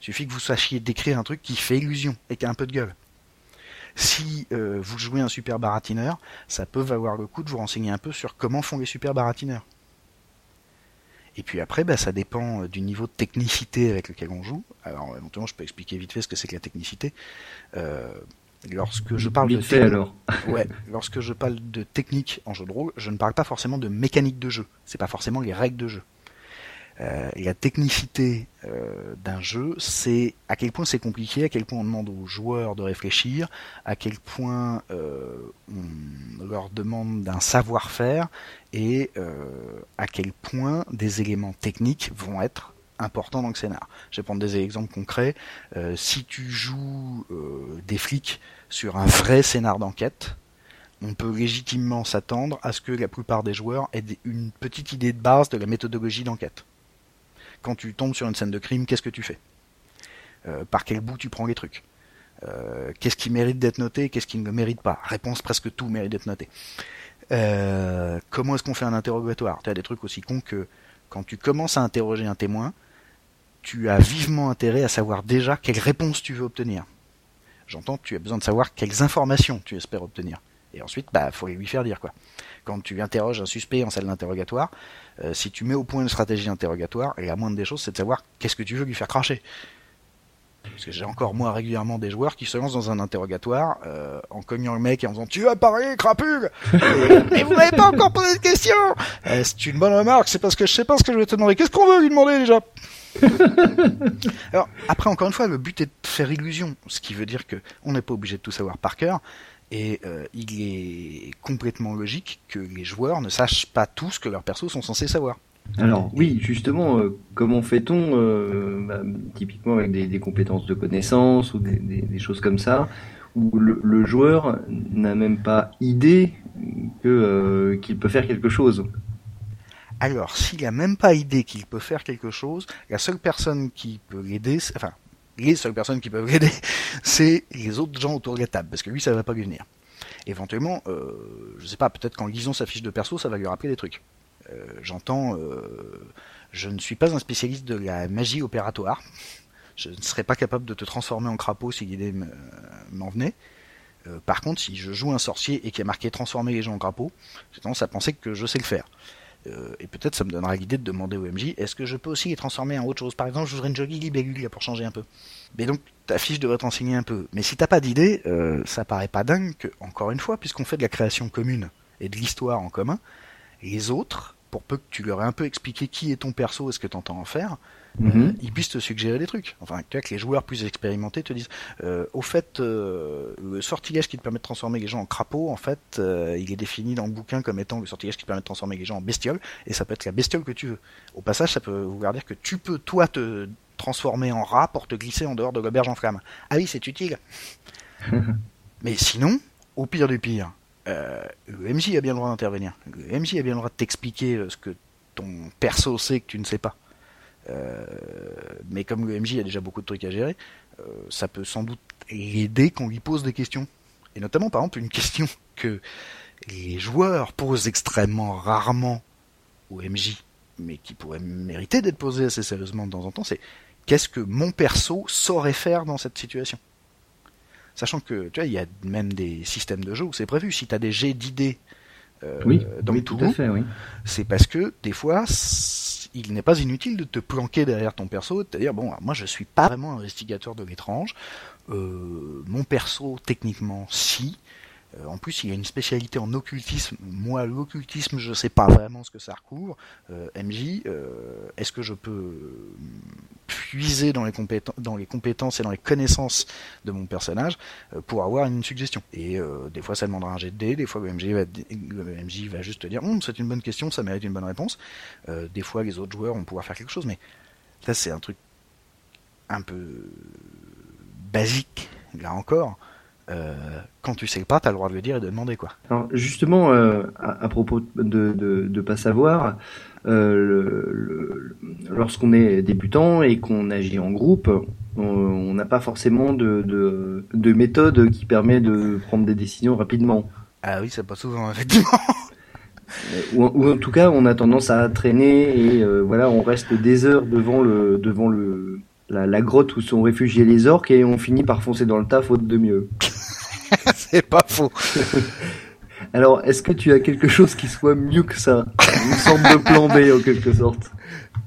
Il suffit que vous sachiez décrire un truc qui fait illusion et qui a un peu de gueule. Si euh, vous jouez un super baratineur, ça peut valoir le coup de vous renseigner un peu sur comment font les super baratineurs. Et puis après, bah, ça dépend euh, du niveau de technicité avec lequel on joue. Alors, éventuellement, je peux expliquer vite fait ce que c'est que la technicité. Euh, lorsque je parle de alors. ouais, lorsque je parle de technique en jeu de rôle, je ne parle pas forcément de mécanique de jeu. C'est pas forcément les règles de jeu. Euh, la technicité euh, d'un jeu, c'est à quel point c'est compliqué, à quel point on demande aux joueurs de réfléchir, à quel point euh, on leur demande d'un savoir-faire et à quel point des éléments techniques vont être importants dans le scénar. Je vais prendre des exemples concrets. si tu joues des flics sur un vrai scénar d'enquête, on peut légitimement s'attendre à ce que la plupart des joueurs aient une petite idée de base de la méthodologie d'enquête quand tu tombes sur une scène de crime, qu'est-ce que tu fais? Euh, Par quel bout tu prends les trucs? Euh, Qu'est-ce qui mérite d'être noté Qu'est-ce qui ne mérite pas? Réponse presque tout mérite d'être noté. Euh, comment est-ce qu'on fait un interrogatoire? Tu as des trucs aussi cons que quand tu commences à interroger un témoin, tu as vivement intérêt à savoir déjà quelle réponse tu veux obtenir. J'entends tu as besoin de savoir quelles informations tu espères obtenir. Et ensuite, bah, faut lui faire dire quoi. Quand tu interroges un suspect en salle d'interrogatoire, euh, si tu mets au point une stratégie d'interrogatoire, la moindre des choses, c'est de savoir qu'est-ce que tu veux lui faire cracher. Parce que j'ai encore moi régulièrement des joueurs qui se lancent dans un interrogatoire euh, en cognant le mec et en disant tu vas parler crapule et, vous n'avez pas encore posé de question. C'est une bonne remarque, c'est parce que je sais pas ce que je vais te demander. Qu'est-ce qu'on veut lui demander déjà? Alors après encore une fois, le but est de faire illusion, ce qui veut dire que on n'est pas obligé de tout savoir par cœur. Et euh, il est complètement logique que les joueurs ne sachent pas tout ce que leurs persos sont censés savoir. Alors oui, justement, euh, comment fait-on euh, bah, typiquement avec des, compétences de connaissance ou des, choses comme ça, où le, joueur n'a même pas idée que qu'il peut faire quelque chose? Alors, s'il n'a même pas idée qu'il peut faire quelque chose, la seule personne qui peut l'aider, enfin, les seules personnes qui peuvent l'aider, c'est les autres gens autour de la table, parce que lui, ça va pas lui venir. Éventuellement, euh, je sais pas, peut-être qu'en lisant sa fiche de perso, ça va lui rappeler des trucs. Euh, J'entends, euh, je ne suis pas un spécialiste de la magie opératoire. Je ne serais pas capable de te transformer en crapaud si l'idée me- m'en venait. Euh, par contre, si je joue un sorcier et qu'il y a marqué transformer les gens en crapaud, j'ai tendance à penser que je sais le faire. Euh, et peut-être ça me donnera l'idée de demander au MJ est-ce que je peux aussi les transformer en autre chose? Par exemple, je voudrais une jolie libellule pour changer un peu. Mais donc, ta fiche devrait t'enseigner un peu. Mais si t'as pas d'idée, euh, ça paraît pas dingue que, encore une fois, puisqu'on fait de la création commune et de l'histoire en commun, les autres, pour peu que tu leur aies un peu expliqué qui est ton perso et ce que t'entends en faire, Mhm. euh, ils puissent te suggérer des trucs. Enfin, tu vois, que les joueurs plus expérimentés te disent euh, au fait, euh, le sortilège qui te permet de transformer les gens en crapauds, en fait, euh, il est défini dans le bouquin comme étant le sortilège qui te permet de transformer les gens en bestioles, et ça peut être la bestiole que tu veux. Au passage, ça peut vouloir dire que tu peux, toi, te transformer en rat pour te glisser en dehors de l'auberge en flamme. Ah oui, c'est utile. Mais sinon, au pire du pire, euh, a bien le droit d'intervenir. Le MJ a bien le droit de t'expliquer euh, ce que ton perso sait que tu ne sais pas. Euh, mais comme le a déjà beaucoup de trucs à gérer, euh, ça peut sans doute l'aider qu'on lui pose des questions. Et notamment, par exemple, une question que les joueurs posent extrêmement rarement au MJ, mais qui pourrait mériter d'être posée assez sérieusement de temps en temps, c'est qu'est-ce que mon perso saurait faire dans cette situation? Sachant que, tu vois, il y a même des systèmes de jeu où c'est prévu. Si tu as des jets d'idées euh, Oui, dans oui, le tout fait, oui. c'est parce que des fois, il n'est pas inutile de te planquer derrière ton perso, et de te dire bon, moi je suis pas vraiment investigateur de l'étrange, euh, mon perso techniquement si. Euh, en plus, il y a une spécialité en occultisme. Moi, l'occultisme, je sais pas vraiment ce que ça recouvre. Euh, MJ, euh, est-ce que je peux puiser dans les, compétences et dans les connaissances de mon personnage pour avoir une suggestion? Et des fois, ça demandera un jet de dés, des fois, le MJ va, juste te dire Hum, c'est une bonne question, ça mérite une bonne réponse. Des fois, les autres joueurs vont pouvoir faire quelque chose, mais ça, c'est un truc un peu basique, là encore. Euh, quand tu sais pas, t'as le droit de le dire et de demander quoi. Alors justement, euh, à, à propos de, de, de pas savoir, euh, lorsqu'on est débutant et qu'on agit en groupe, on- n'a pas forcément de, de, de méthode qui permet de prendre des décisions rapidement. Ah oui, c'est pas souvent, effectivement. Ou, ou en tout cas, on a tendance à traîner et euh, voilà, on reste des heures devant le devant le la, la grotte où sont réfugiés les orques et on finit par foncer dans le tas faute de mieux. c'est pas faux. Alors, est-ce que tu as quelque chose qui soit mieux que ça? Une sorte de plan B en quelque sorte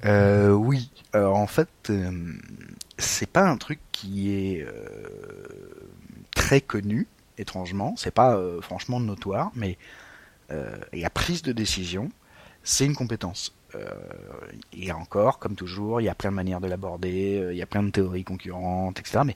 Euh, oui. Alors, en fait, euh, c'est pas un truc qui est euh, très connu, étrangement. C'est pas euh, franchement notoire, mais euh, la prise de décision, c'est une compétence. Euh, et encore, comme toujours, il y a plein de manières de l'aborder, euh, il y a plein de théories concurrentes, etc. Mais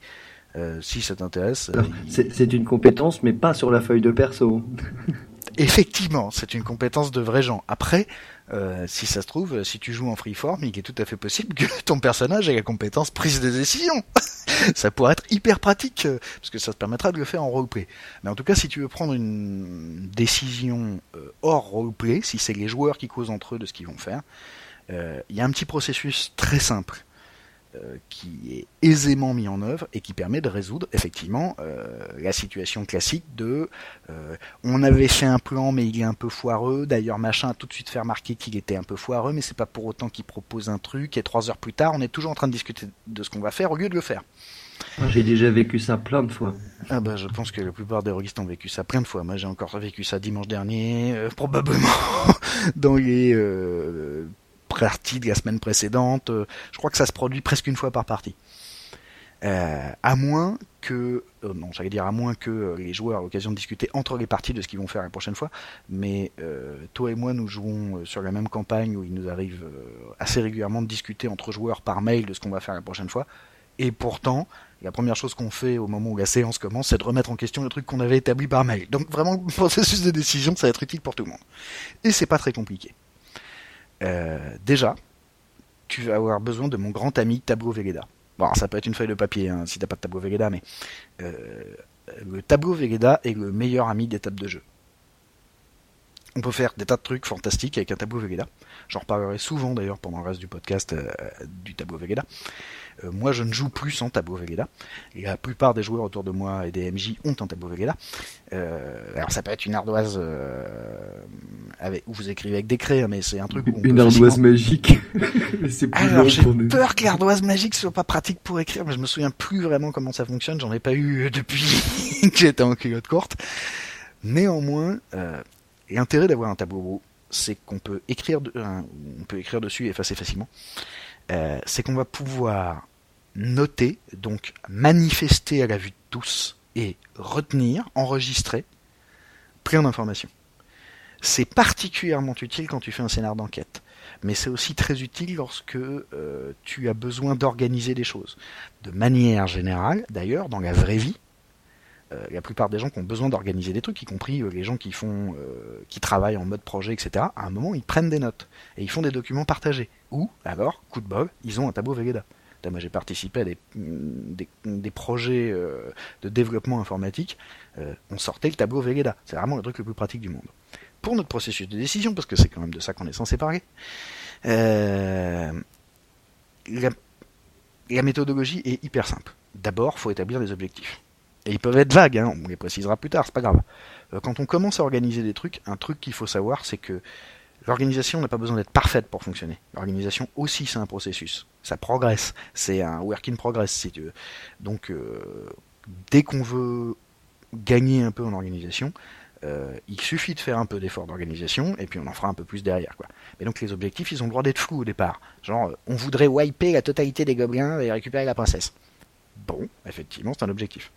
euh, si ça t'intéresse, euh, il- C'est une compétence, mais pas sur la feuille de perso. Effectivement, c'est une compétence de vrais gens. Après, euh, si ça se trouve, si tu joues en freeform, il est tout à fait possible que ton personnage ait la compétence prise de décision. ça pourrait être hyper pratique, parce que ça te permettra de le faire en roleplay. Mais en tout cas, si tu veux prendre une décision hors roleplay, si c'est les joueurs qui causent entre eux de ce qu'ils vont faire, il y a un petit processus très simple qui est aisément mis en œuvre et qui permet de résoudre effectivement euh, la situation classique de euh, on avait fait un plan mais il est un peu foireux. D'ailleurs machin a tout de suite fait remarquer qu'il était un peu foireux, mais c'est pas pour autant qu'il propose un truc. Et trois heures plus tard, on est toujours en train de discuter de ce qu'on va faire au lieu de le faire. J'ai déjà vécu ça plein de fois. Ah bah je pense que la plupart des roguistes ont vécu ça plein de fois. Moi j'ai encore vécu ça dimanche dernier, euh, probablement dans les euh, parties de la semaine précédente. Euh, je crois que ça se produit presque une fois par partie. Euh, à moins que, euh, non, j'allais dire à moins que euh, les joueurs aient l'occasion de discuter entre les parties de ce qu'ils vont faire la prochaine fois. Mais toi et moi, nous jouons sur la même campagne où il nous arrive assez régulièrement de discuter entre joueurs par mail de ce qu'on va faire la prochaine fois. Et pourtant, la première chose qu'on fait au moment où la séance commence, c'est de remettre en question le truc qu'on avait établi par mail. Donc vraiment, le processus de décision, ça va être utile pour tout le monde. Et c'est pas très compliqué. Euh, déjà, tu vas avoir besoin de mon grand ami Tableau Vegeda. Bon, ça peut être une feuille de papier hein, si t'as pas de Tableau Vegeda, mais euh, le Tableau Vegeda est le meilleur ami des tables de jeu. On peut faire des tas de trucs fantastiques avec un tableau Vegeda. J'en reparlerai souvent d'ailleurs pendant le reste du podcast euh, du tableau Vegeda. Euh, moi, je ne joue plus sans tableau Vegeta. Et la plupart des joueurs autour de moi et des MJ ont un tableau Vegeta. Euh, alors, ça peut être une ardoise euh, avec, où vous écrivez avec des craies, mais c'est un truc où on Une peut ardoise facilement- magique. c'est plus Alors, j'ai peur que l'ardoise magique soit pas pratique pour écrire, mais je me souviens plus vraiment comment ça fonctionne. J'en ai pas eu depuis que j'étais en culotte courte. Néanmoins, l'intérêt d'avoir un tableau c'est qu'on peut écrire, de- on peut écrire dessus et effacer facilement. Euh, c'est qu'on va pouvoir noter, donc manifester à la vue de tous et retenir, enregistrer plein d'informations. C'est particulièrement utile quand tu fais un scénar d'enquête mais c'est aussi très utile lorsque euh, tu as besoin d'organiser des choses. De manière générale, d'ailleurs, dans la vraie vie, euh, la plupart des gens qui ont besoin d'organiser des trucs, y compris euh, les gens qui font, qui travaillent en mode projet, etc. À un moment, ils prennent des notes et ils font des documents partagés. Ou alors, coup de bol, ils ont un tableau Vegeta. Moi, j'ai participé à des, des projets euh, de développement informatique. euh, on sortait le tableau Vegeta. C'est vraiment le truc le plus pratique du monde. Pour notre processus de décision, parce que c'est quand même de ça qu'on est censé parler, euh, la, méthodologie est hyper simple. D'abord, faut établir des objectifs. Et ils peuvent être vagues, hein, on les précisera plus tard, c'est pas grave. Quand on commence à organiser des trucs, un truc qu'il faut savoir, c'est que l'organisation n'a pas besoin d'être parfaite pour fonctionner. L'organisation aussi, c'est un processus. Ça progresse. C'est un work in progress. Donc, euh, dès qu'on veut gagner un peu en organisation, euh, il suffit de faire un peu d'effort d'organisation et puis on en fera un peu plus derrière. Mais donc les objectifs, ils ont le droit d'être flous au départ. Genre, euh, on voudrait wiper la totalité des gobelins et récupérer la princesse. Bon, effectivement, c'est un objectif.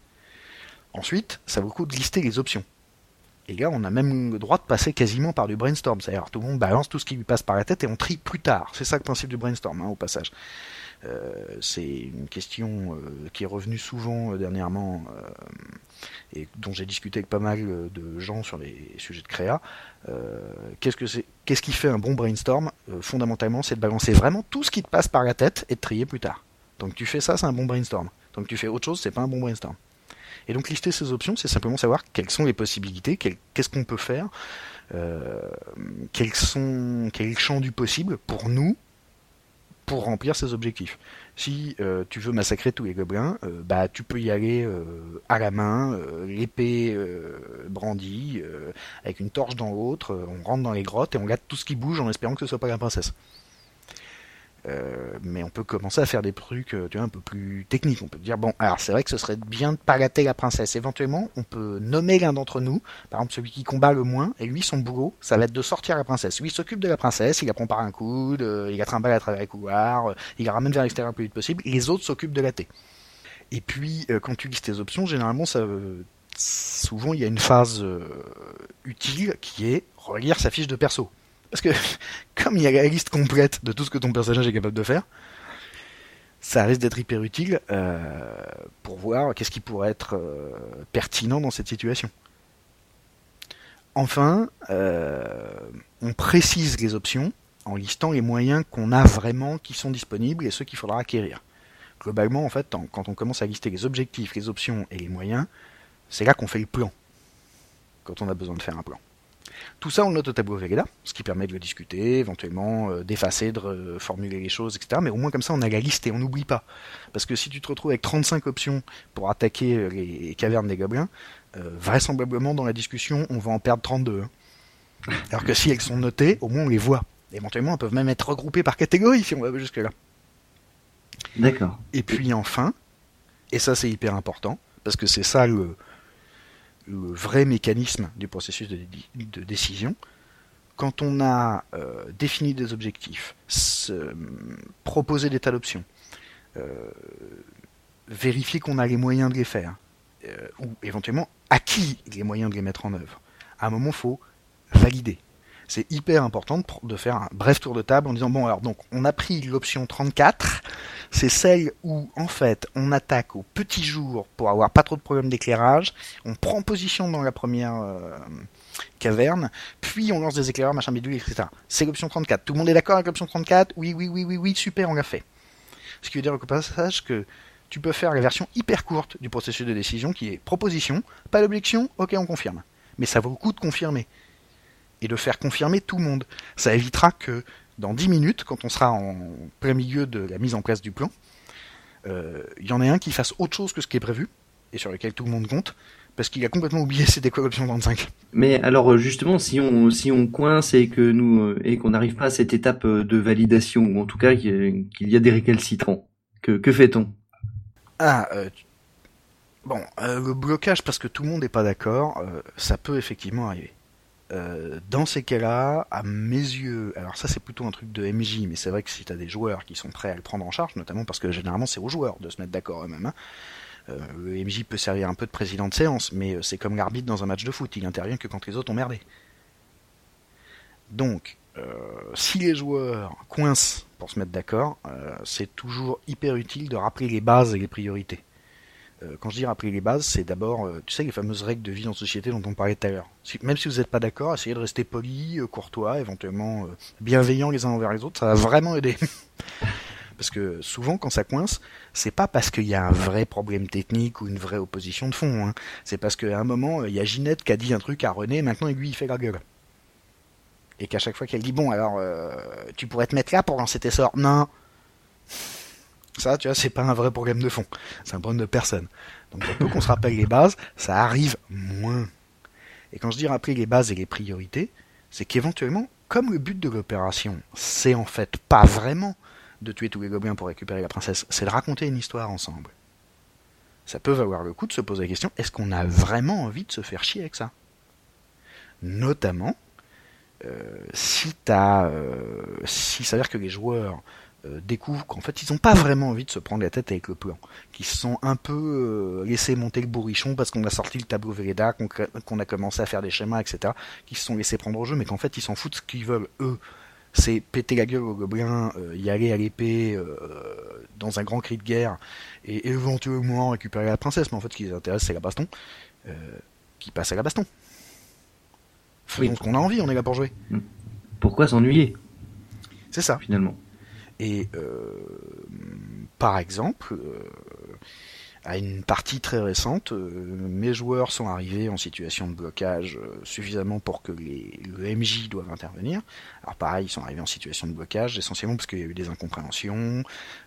Ensuite, ça vaut le coup de lister les options. Et là, on a même le droit de passer quasiment par du brainstorm. C'est-à-dire, tout le monde balance tout ce qui lui passe par la tête et on trie plus tard. C'est ça le principe du brainstorm, hein, au passage. Euh, c'est une question euh, qui est revenue souvent euh, dernièrement et dont j'ai discuté avec pas mal de gens sur les sujets de créa. Qu'est-ce que c'est Qu'est-ce qui fait un bon brainstorm Fondamentalement, c'est de balancer vraiment tout ce qui te passe par la tête et de trier plus tard. Donc tu fais ça, c'est un bon brainstorm. Donc tu fais autre chose, c'est pas un bon brainstorm. Et donc lister ces options, c'est simplement savoir quelles sont les possibilités, qu'est-ce qu'on peut faire, euh, quels sont quel est le champ du possible pour nous pour remplir ces objectifs. Si euh, tu veux massacrer tous les gobelins, euh, bah tu peux y aller à la main, l'épée brandie, avec une torche dans l'autre, on rentre dans les grottes et on gâte tout ce qui bouge en espérant que ce soit pas la princesse. Euh, mais on peut commencer à faire des trucs euh, tu vois, un peu plus techniques. On peut dire, bon, alors c'est vrai que ce serait bien de pas gâter la princesse. Éventuellement, on peut nommer l'un d'entre nous, par exemple celui qui combat le moins, et lui, son boulot, ça va être de sortir la princesse. Lui, il s'occupe de la princesse, il la prend par un coude, euh, il la trimballe à travers les couloirs, il la ramène vers l'extérieur le plus vite possible, les autres s'occupent de la thé. Et puis, quand tu listes tes options, généralement, ça, souvent, il y a une phase utile qui est relire sa fiche de perso. Parce que, comme il y a la liste complète de tout ce que ton personnage est capable de faire, ça risque d'être hyper utile euh, pour voir qu'est-ce qui pourrait être euh, pertinent dans cette situation. Enfin, euh, on précise les options en listant les moyens qu'on a vraiment qui sont disponibles et ceux qu'il faudra acquérir. Globalement, en fait, quand on commence à lister les objectifs, les options et les moyens, c'est là qu'on fait le plan. Quand on a besoin de faire un plan. Tout ça, on le note au tableau Vegeta, ce qui permet de le discuter, éventuellement euh, d'effacer, de euh, formuler les choses, etc. Mais au moins comme ça, on a la liste et on n'oublie pas. Parce que si tu te retrouves avec 35 options pour attaquer euh, les cavernes des gobelins, euh, vraisemblablement dans la discussion, on va en perdre 32. hein. Alors que si elles sont notées, au moins on les voit. Éventuellement, elles peuvent même être regroupées par catégorie si on va jusque-là. D'accord. Et puis enfin, et ça c'est hyper important, parce que c'est ça le, le vrai mécanisme du processus de, décision, quand on a euh, défini des objectifs, proposé des tas d'options, euh, vérifier qu'on a les moyens de les faire, euh, ou éventuellement acquis les moyens de les mettre en œuvre, à un moment il faut valider. C'est hyper important de, faire un bref tour de table en disant bon alors donc on a pris l'option 34 c'est celle où en fait on attaque au petit jour pour avoir pas trop de problèmes d'éclairage, on prend position dans la première euh, caverne, puis on lance des éclaireurs, machin bidule, etc. C'est l'option 34. Tout le monde est d'accord avec l'option 34 Oui, oui, oui, oui, oui, super, on l'a fait. Ce qui veut dire au passage que tu peux faire la version hyper courte du processus de décision qui est proposition, pas d'objection, ok, on confirme. Mais ça vaut le coup de confirmer. Et de faire confirmer tout le monde. Ça évitera que dans 10 minutes, quand on sera en plein milieu de la mise en place du plan, euh, il y en a un qui fasse autre chose que ce qui est prévu, et sur lequel tout le monde compte, parce qu'il a complètement oublié c'était quoi l'option 35. Mais alors justement, si on si on coince et que nous et qu'on n'arrive pas à cette étape de validation, ou en tout cas qu'il y a des récalcitrants, que, que fait-on? Ah, euh, bon, euh, le blocage parce que tout le monde n'est pas d'accord, euh, ça peut effectivement arriver. Euh, dans ces cas-là, à mes yeux, alors ça c'est plutôt un truc de MJ, mais c'est vrai que si tu as des joueurs qui sont prêts à le prendre en charge, notamment parce que généralement c'est aux joueurs de se mettre d'accord eux-mêmes. Hein. Euh, le MJ peut servir un peu de président de séance, mais c'est comme l'arbitre dans un match de foot, il intervient que quand les autres ont merdé. Donc, euh, si les joueurs coincent pour se mettre d'accord, euh, c'est toujours hyper utile de rappeler les bases et les priorités. Euh, quand je dis rappeler les bases, c'est d'abord, euh, tu sais, les fameuses règles de vie en société dont on parlait tout à l'heure. Même si vous n'êtes pas d'accord, essayez de rester poli, euh, courtois, éventuellement bienveillant les uns envers les autres, ça va vraiment aider. parce que souvent, quand ça coince, c'est pas parce qu'il y a un vrai problème technique ou une vraie opposition de fond. Hein. C'est parce qu'à un moment, il y a Ginette qui a dit un truc à René, maintenant lui, fait la gueule. Et qu'à chaque fois qu'elle dit, bon, alors, tu pourrais te mettre là pour lancer tes sorts. Non. Ça, tu vois, c'est pas un vrai problème de fond. C'est un problème de personne. Donc, il faut qu'on se rappelle les bases, ça arrive moins. Et quand je dis rappeler les bases et les priorités, c'est qu'éventuellement, comme le but de l'opération, c'est en fait pas vraiment de tuer tous les gobelins pour récupérer la princesse, c'est de raconter une histoire ensemble. Ça peut valoir le coup de se poser la question, est-ce qu'on a vraiment envie de se faire chier avec ça? Notamment, euh, si t'as, euh, si s'avère que les joueurs euh, découvrent qu'en fait ils n'ont pas vraiment envie de se prendre la tête avec le plan, qu'ils se sont un peu euh, laissés monter le bourrichon parce qu'on a sorti le tableau Véleda, qu'on, a commencé à faire des schémas, etc., qu'ils se sont laissés prendre au jeu, mais qu'en fait ils s'en foutent, ce qu'ils veulent eux, c'est péter la gueule aux gobelins, euh, y aller à l'épée dans un grand cri de guerre et éventuellement récupérer la princesse, mais en fait ce qui les intéresse c'est la baston, qui passe à la baston. Faisons Oui. ce qu'on a envie, on est là pour jouer. Pourquoi s'ennuyer? C'est ça. finalement Et euh, par exemple, euh, à une partie très récente, euh, mes joueurs sont arrivés en situation de blocage euh, suffisamment pour que les, le MJ doivent intervenir. Alors pareil, ils sont arrivés en situation de blocage essentiellement parce qu'il y a eu des incompréhensions,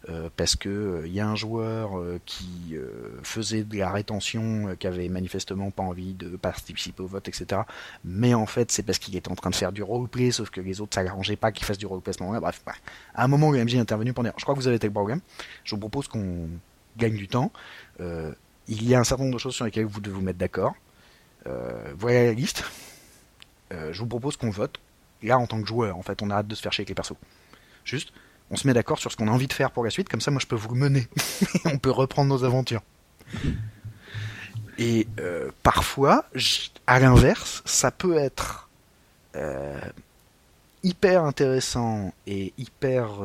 euh, parce que il y a un joueur qui faisait de la rétention, qui avait manifestement pas envie de participer au vote, etc. Mais en fait, c'est parce qu'il était en train de faire du roleplay, sauf que les autres ça l'arrangeait pas qu'il fasse du roleplay à ce moment-là. Bref, à un moment, le MJ est intervenu pour dire, je crois que vous avez le problème. Je vous propose qu'on gagne du temps. Euh, il y a un certain nombre de choses sur lesquelles vous devez vous mettre d'accord. Euh, voilà la liste. Euh, je vous propose qu'on vote. Là, en tant que joueur, en fait, on a hâte de se faire chier avec les persos. Juste, on se met d'accord sur ce qu'on a envie de faire pour la suite, comme ça, moi, je peux vous mener. on peut reprendre nos aventures. Et parfois, à l'inverse, ça peut être hyper intéressant et hyper,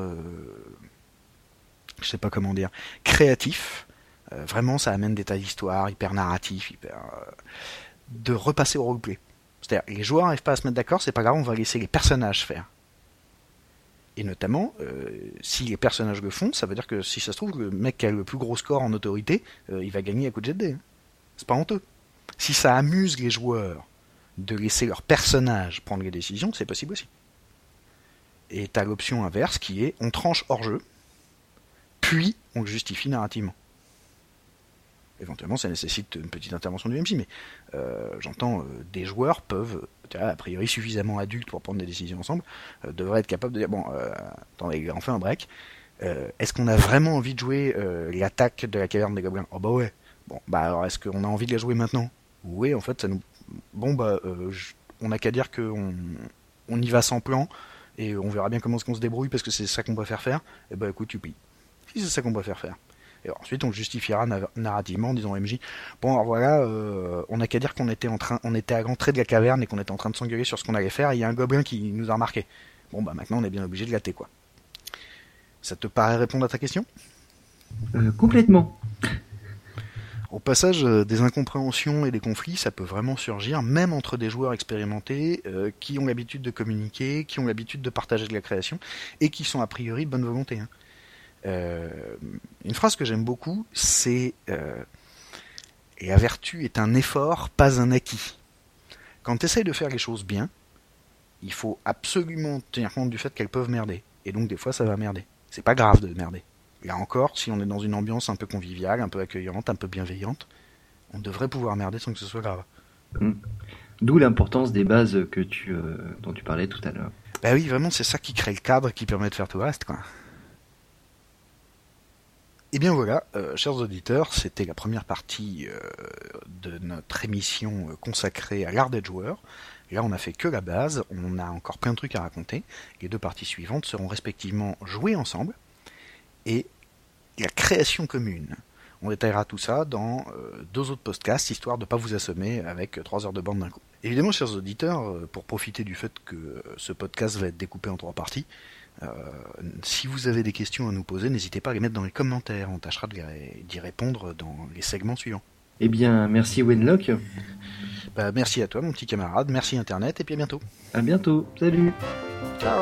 je sais pas comment dire, créatif. Euh, vraiment, ça amène des tas d'histoires hyper narratifs, hyper euh, de repasser au roleplay. C'est-à-dire, les joueurs n'arrivent pas à se mettre d'accord, c'est pas grave, on va laisser les personnages faire. Et notamment, euh, si les personnages le font, ça veut dire que si ça se trouve, le mec qui a le plus gros score en autorité, il va gagner à coup de jet de hein. C'est pas honteux. Si ça amuse les joueurs de laisser leurs personnages prendre les décisions, c'est possible aussi. Et t'as l'option inverse qui est on tranche hors jeu, puis on le justifie narrativement. Éventuellement, ça nécessite une petite intervention du MC, mais euh, j'entends euh, des joueurs peuvent, a priori suffisamment adultes pour prendre des décisions ensemble, euh, devraient être capables de dire bon, attendez, on fait un break. Est-ce qu'on a vraiment envie de jouer l'attaque de la caverne des gobelins? Oh bah ouais. Bon, bah alors est-ce qu'on a envie de la jouer maintenant? Oui, en fait, ça nous. Bon bah, on n'a qu'à dire qu'on on y va sans plan et on verra bien comment est-ce qu'on se débrouille parce que c'est ça qu'on préfère faire. Et bah écoute, tu payes. Si c'est ça qu'on préfère faire. Et ensuite, on le justifiera na- narrativement en disant au MJ Bon, alors voilà, euh, on n'a qu'à dire qu'on était en train, on était à l'entrée de la caverne et qu'on était en train de s'engueuler sur ce qu'on allait faire. et Il y a un gobelin qui nous a remarqué. Bon, bah maintenant, on est bien obligé de gâter, quoi. Ça te paraît répondre à ta question? Euh, Complètement. Au passage, euh, des incompréhensions et des conflits, ça peut vraiment surgir, même entre des joueurs expérimentés euh, qui ont l'habitude de communiquer, qui ont l'habitude de partager de la création et qui sont a priori de bonne volonté. hein. Euh, une phrase que j'aime beaucoup, c'est euh, La vertu est un effort, pas un acquis. Quand tu essayes de faire les choses bien, il faut absolument tenir compte du fait qu'elles peuvent merder. Et donc des fois ça va merder. C'est pas grave de merder. Là encore, si on est dans une ambiance un peu conviviale, un peu accueillante, un peu bienveillante, on devrait pouvoir merder sans que ce soit grave. Mm. D'où l'importance des bases que tu, euh, dont tu parlais tout à l'heure. Bah oui, vraiment, c'est ça qui crée le cadre qui permet de faire tout le reste, quoi. Et eh bien voilà, euh, chers auditeurs, c'était la première partie euh, de notre émission consacrée à l'art d'être joueur. Là, on a fait que la base, on a encore plein de trucs à raconter. Les deux parties suivantes seront respectivement jouées ensemble et la création commune. On détaillera tout ça dans euh, deux autres podcasts, histoire de ne pas vous assommer avec trois heures de bande d'un coup. Évidemment, chers auditeurs, euh, pour profiter du fait que euh, ce podcast va être découpé en trois parties, euh, si vous avez des questions à nous poser, n'hésitez pas à les mettre dans les commentaires. On tâchera d'y répondre dans les segments suivants. Eh bien, merci Wenlock. Bah, merci à toi, mon petit camarade. Merci Internet, et puis à bientôt. À bientôt. Salut. Ciao.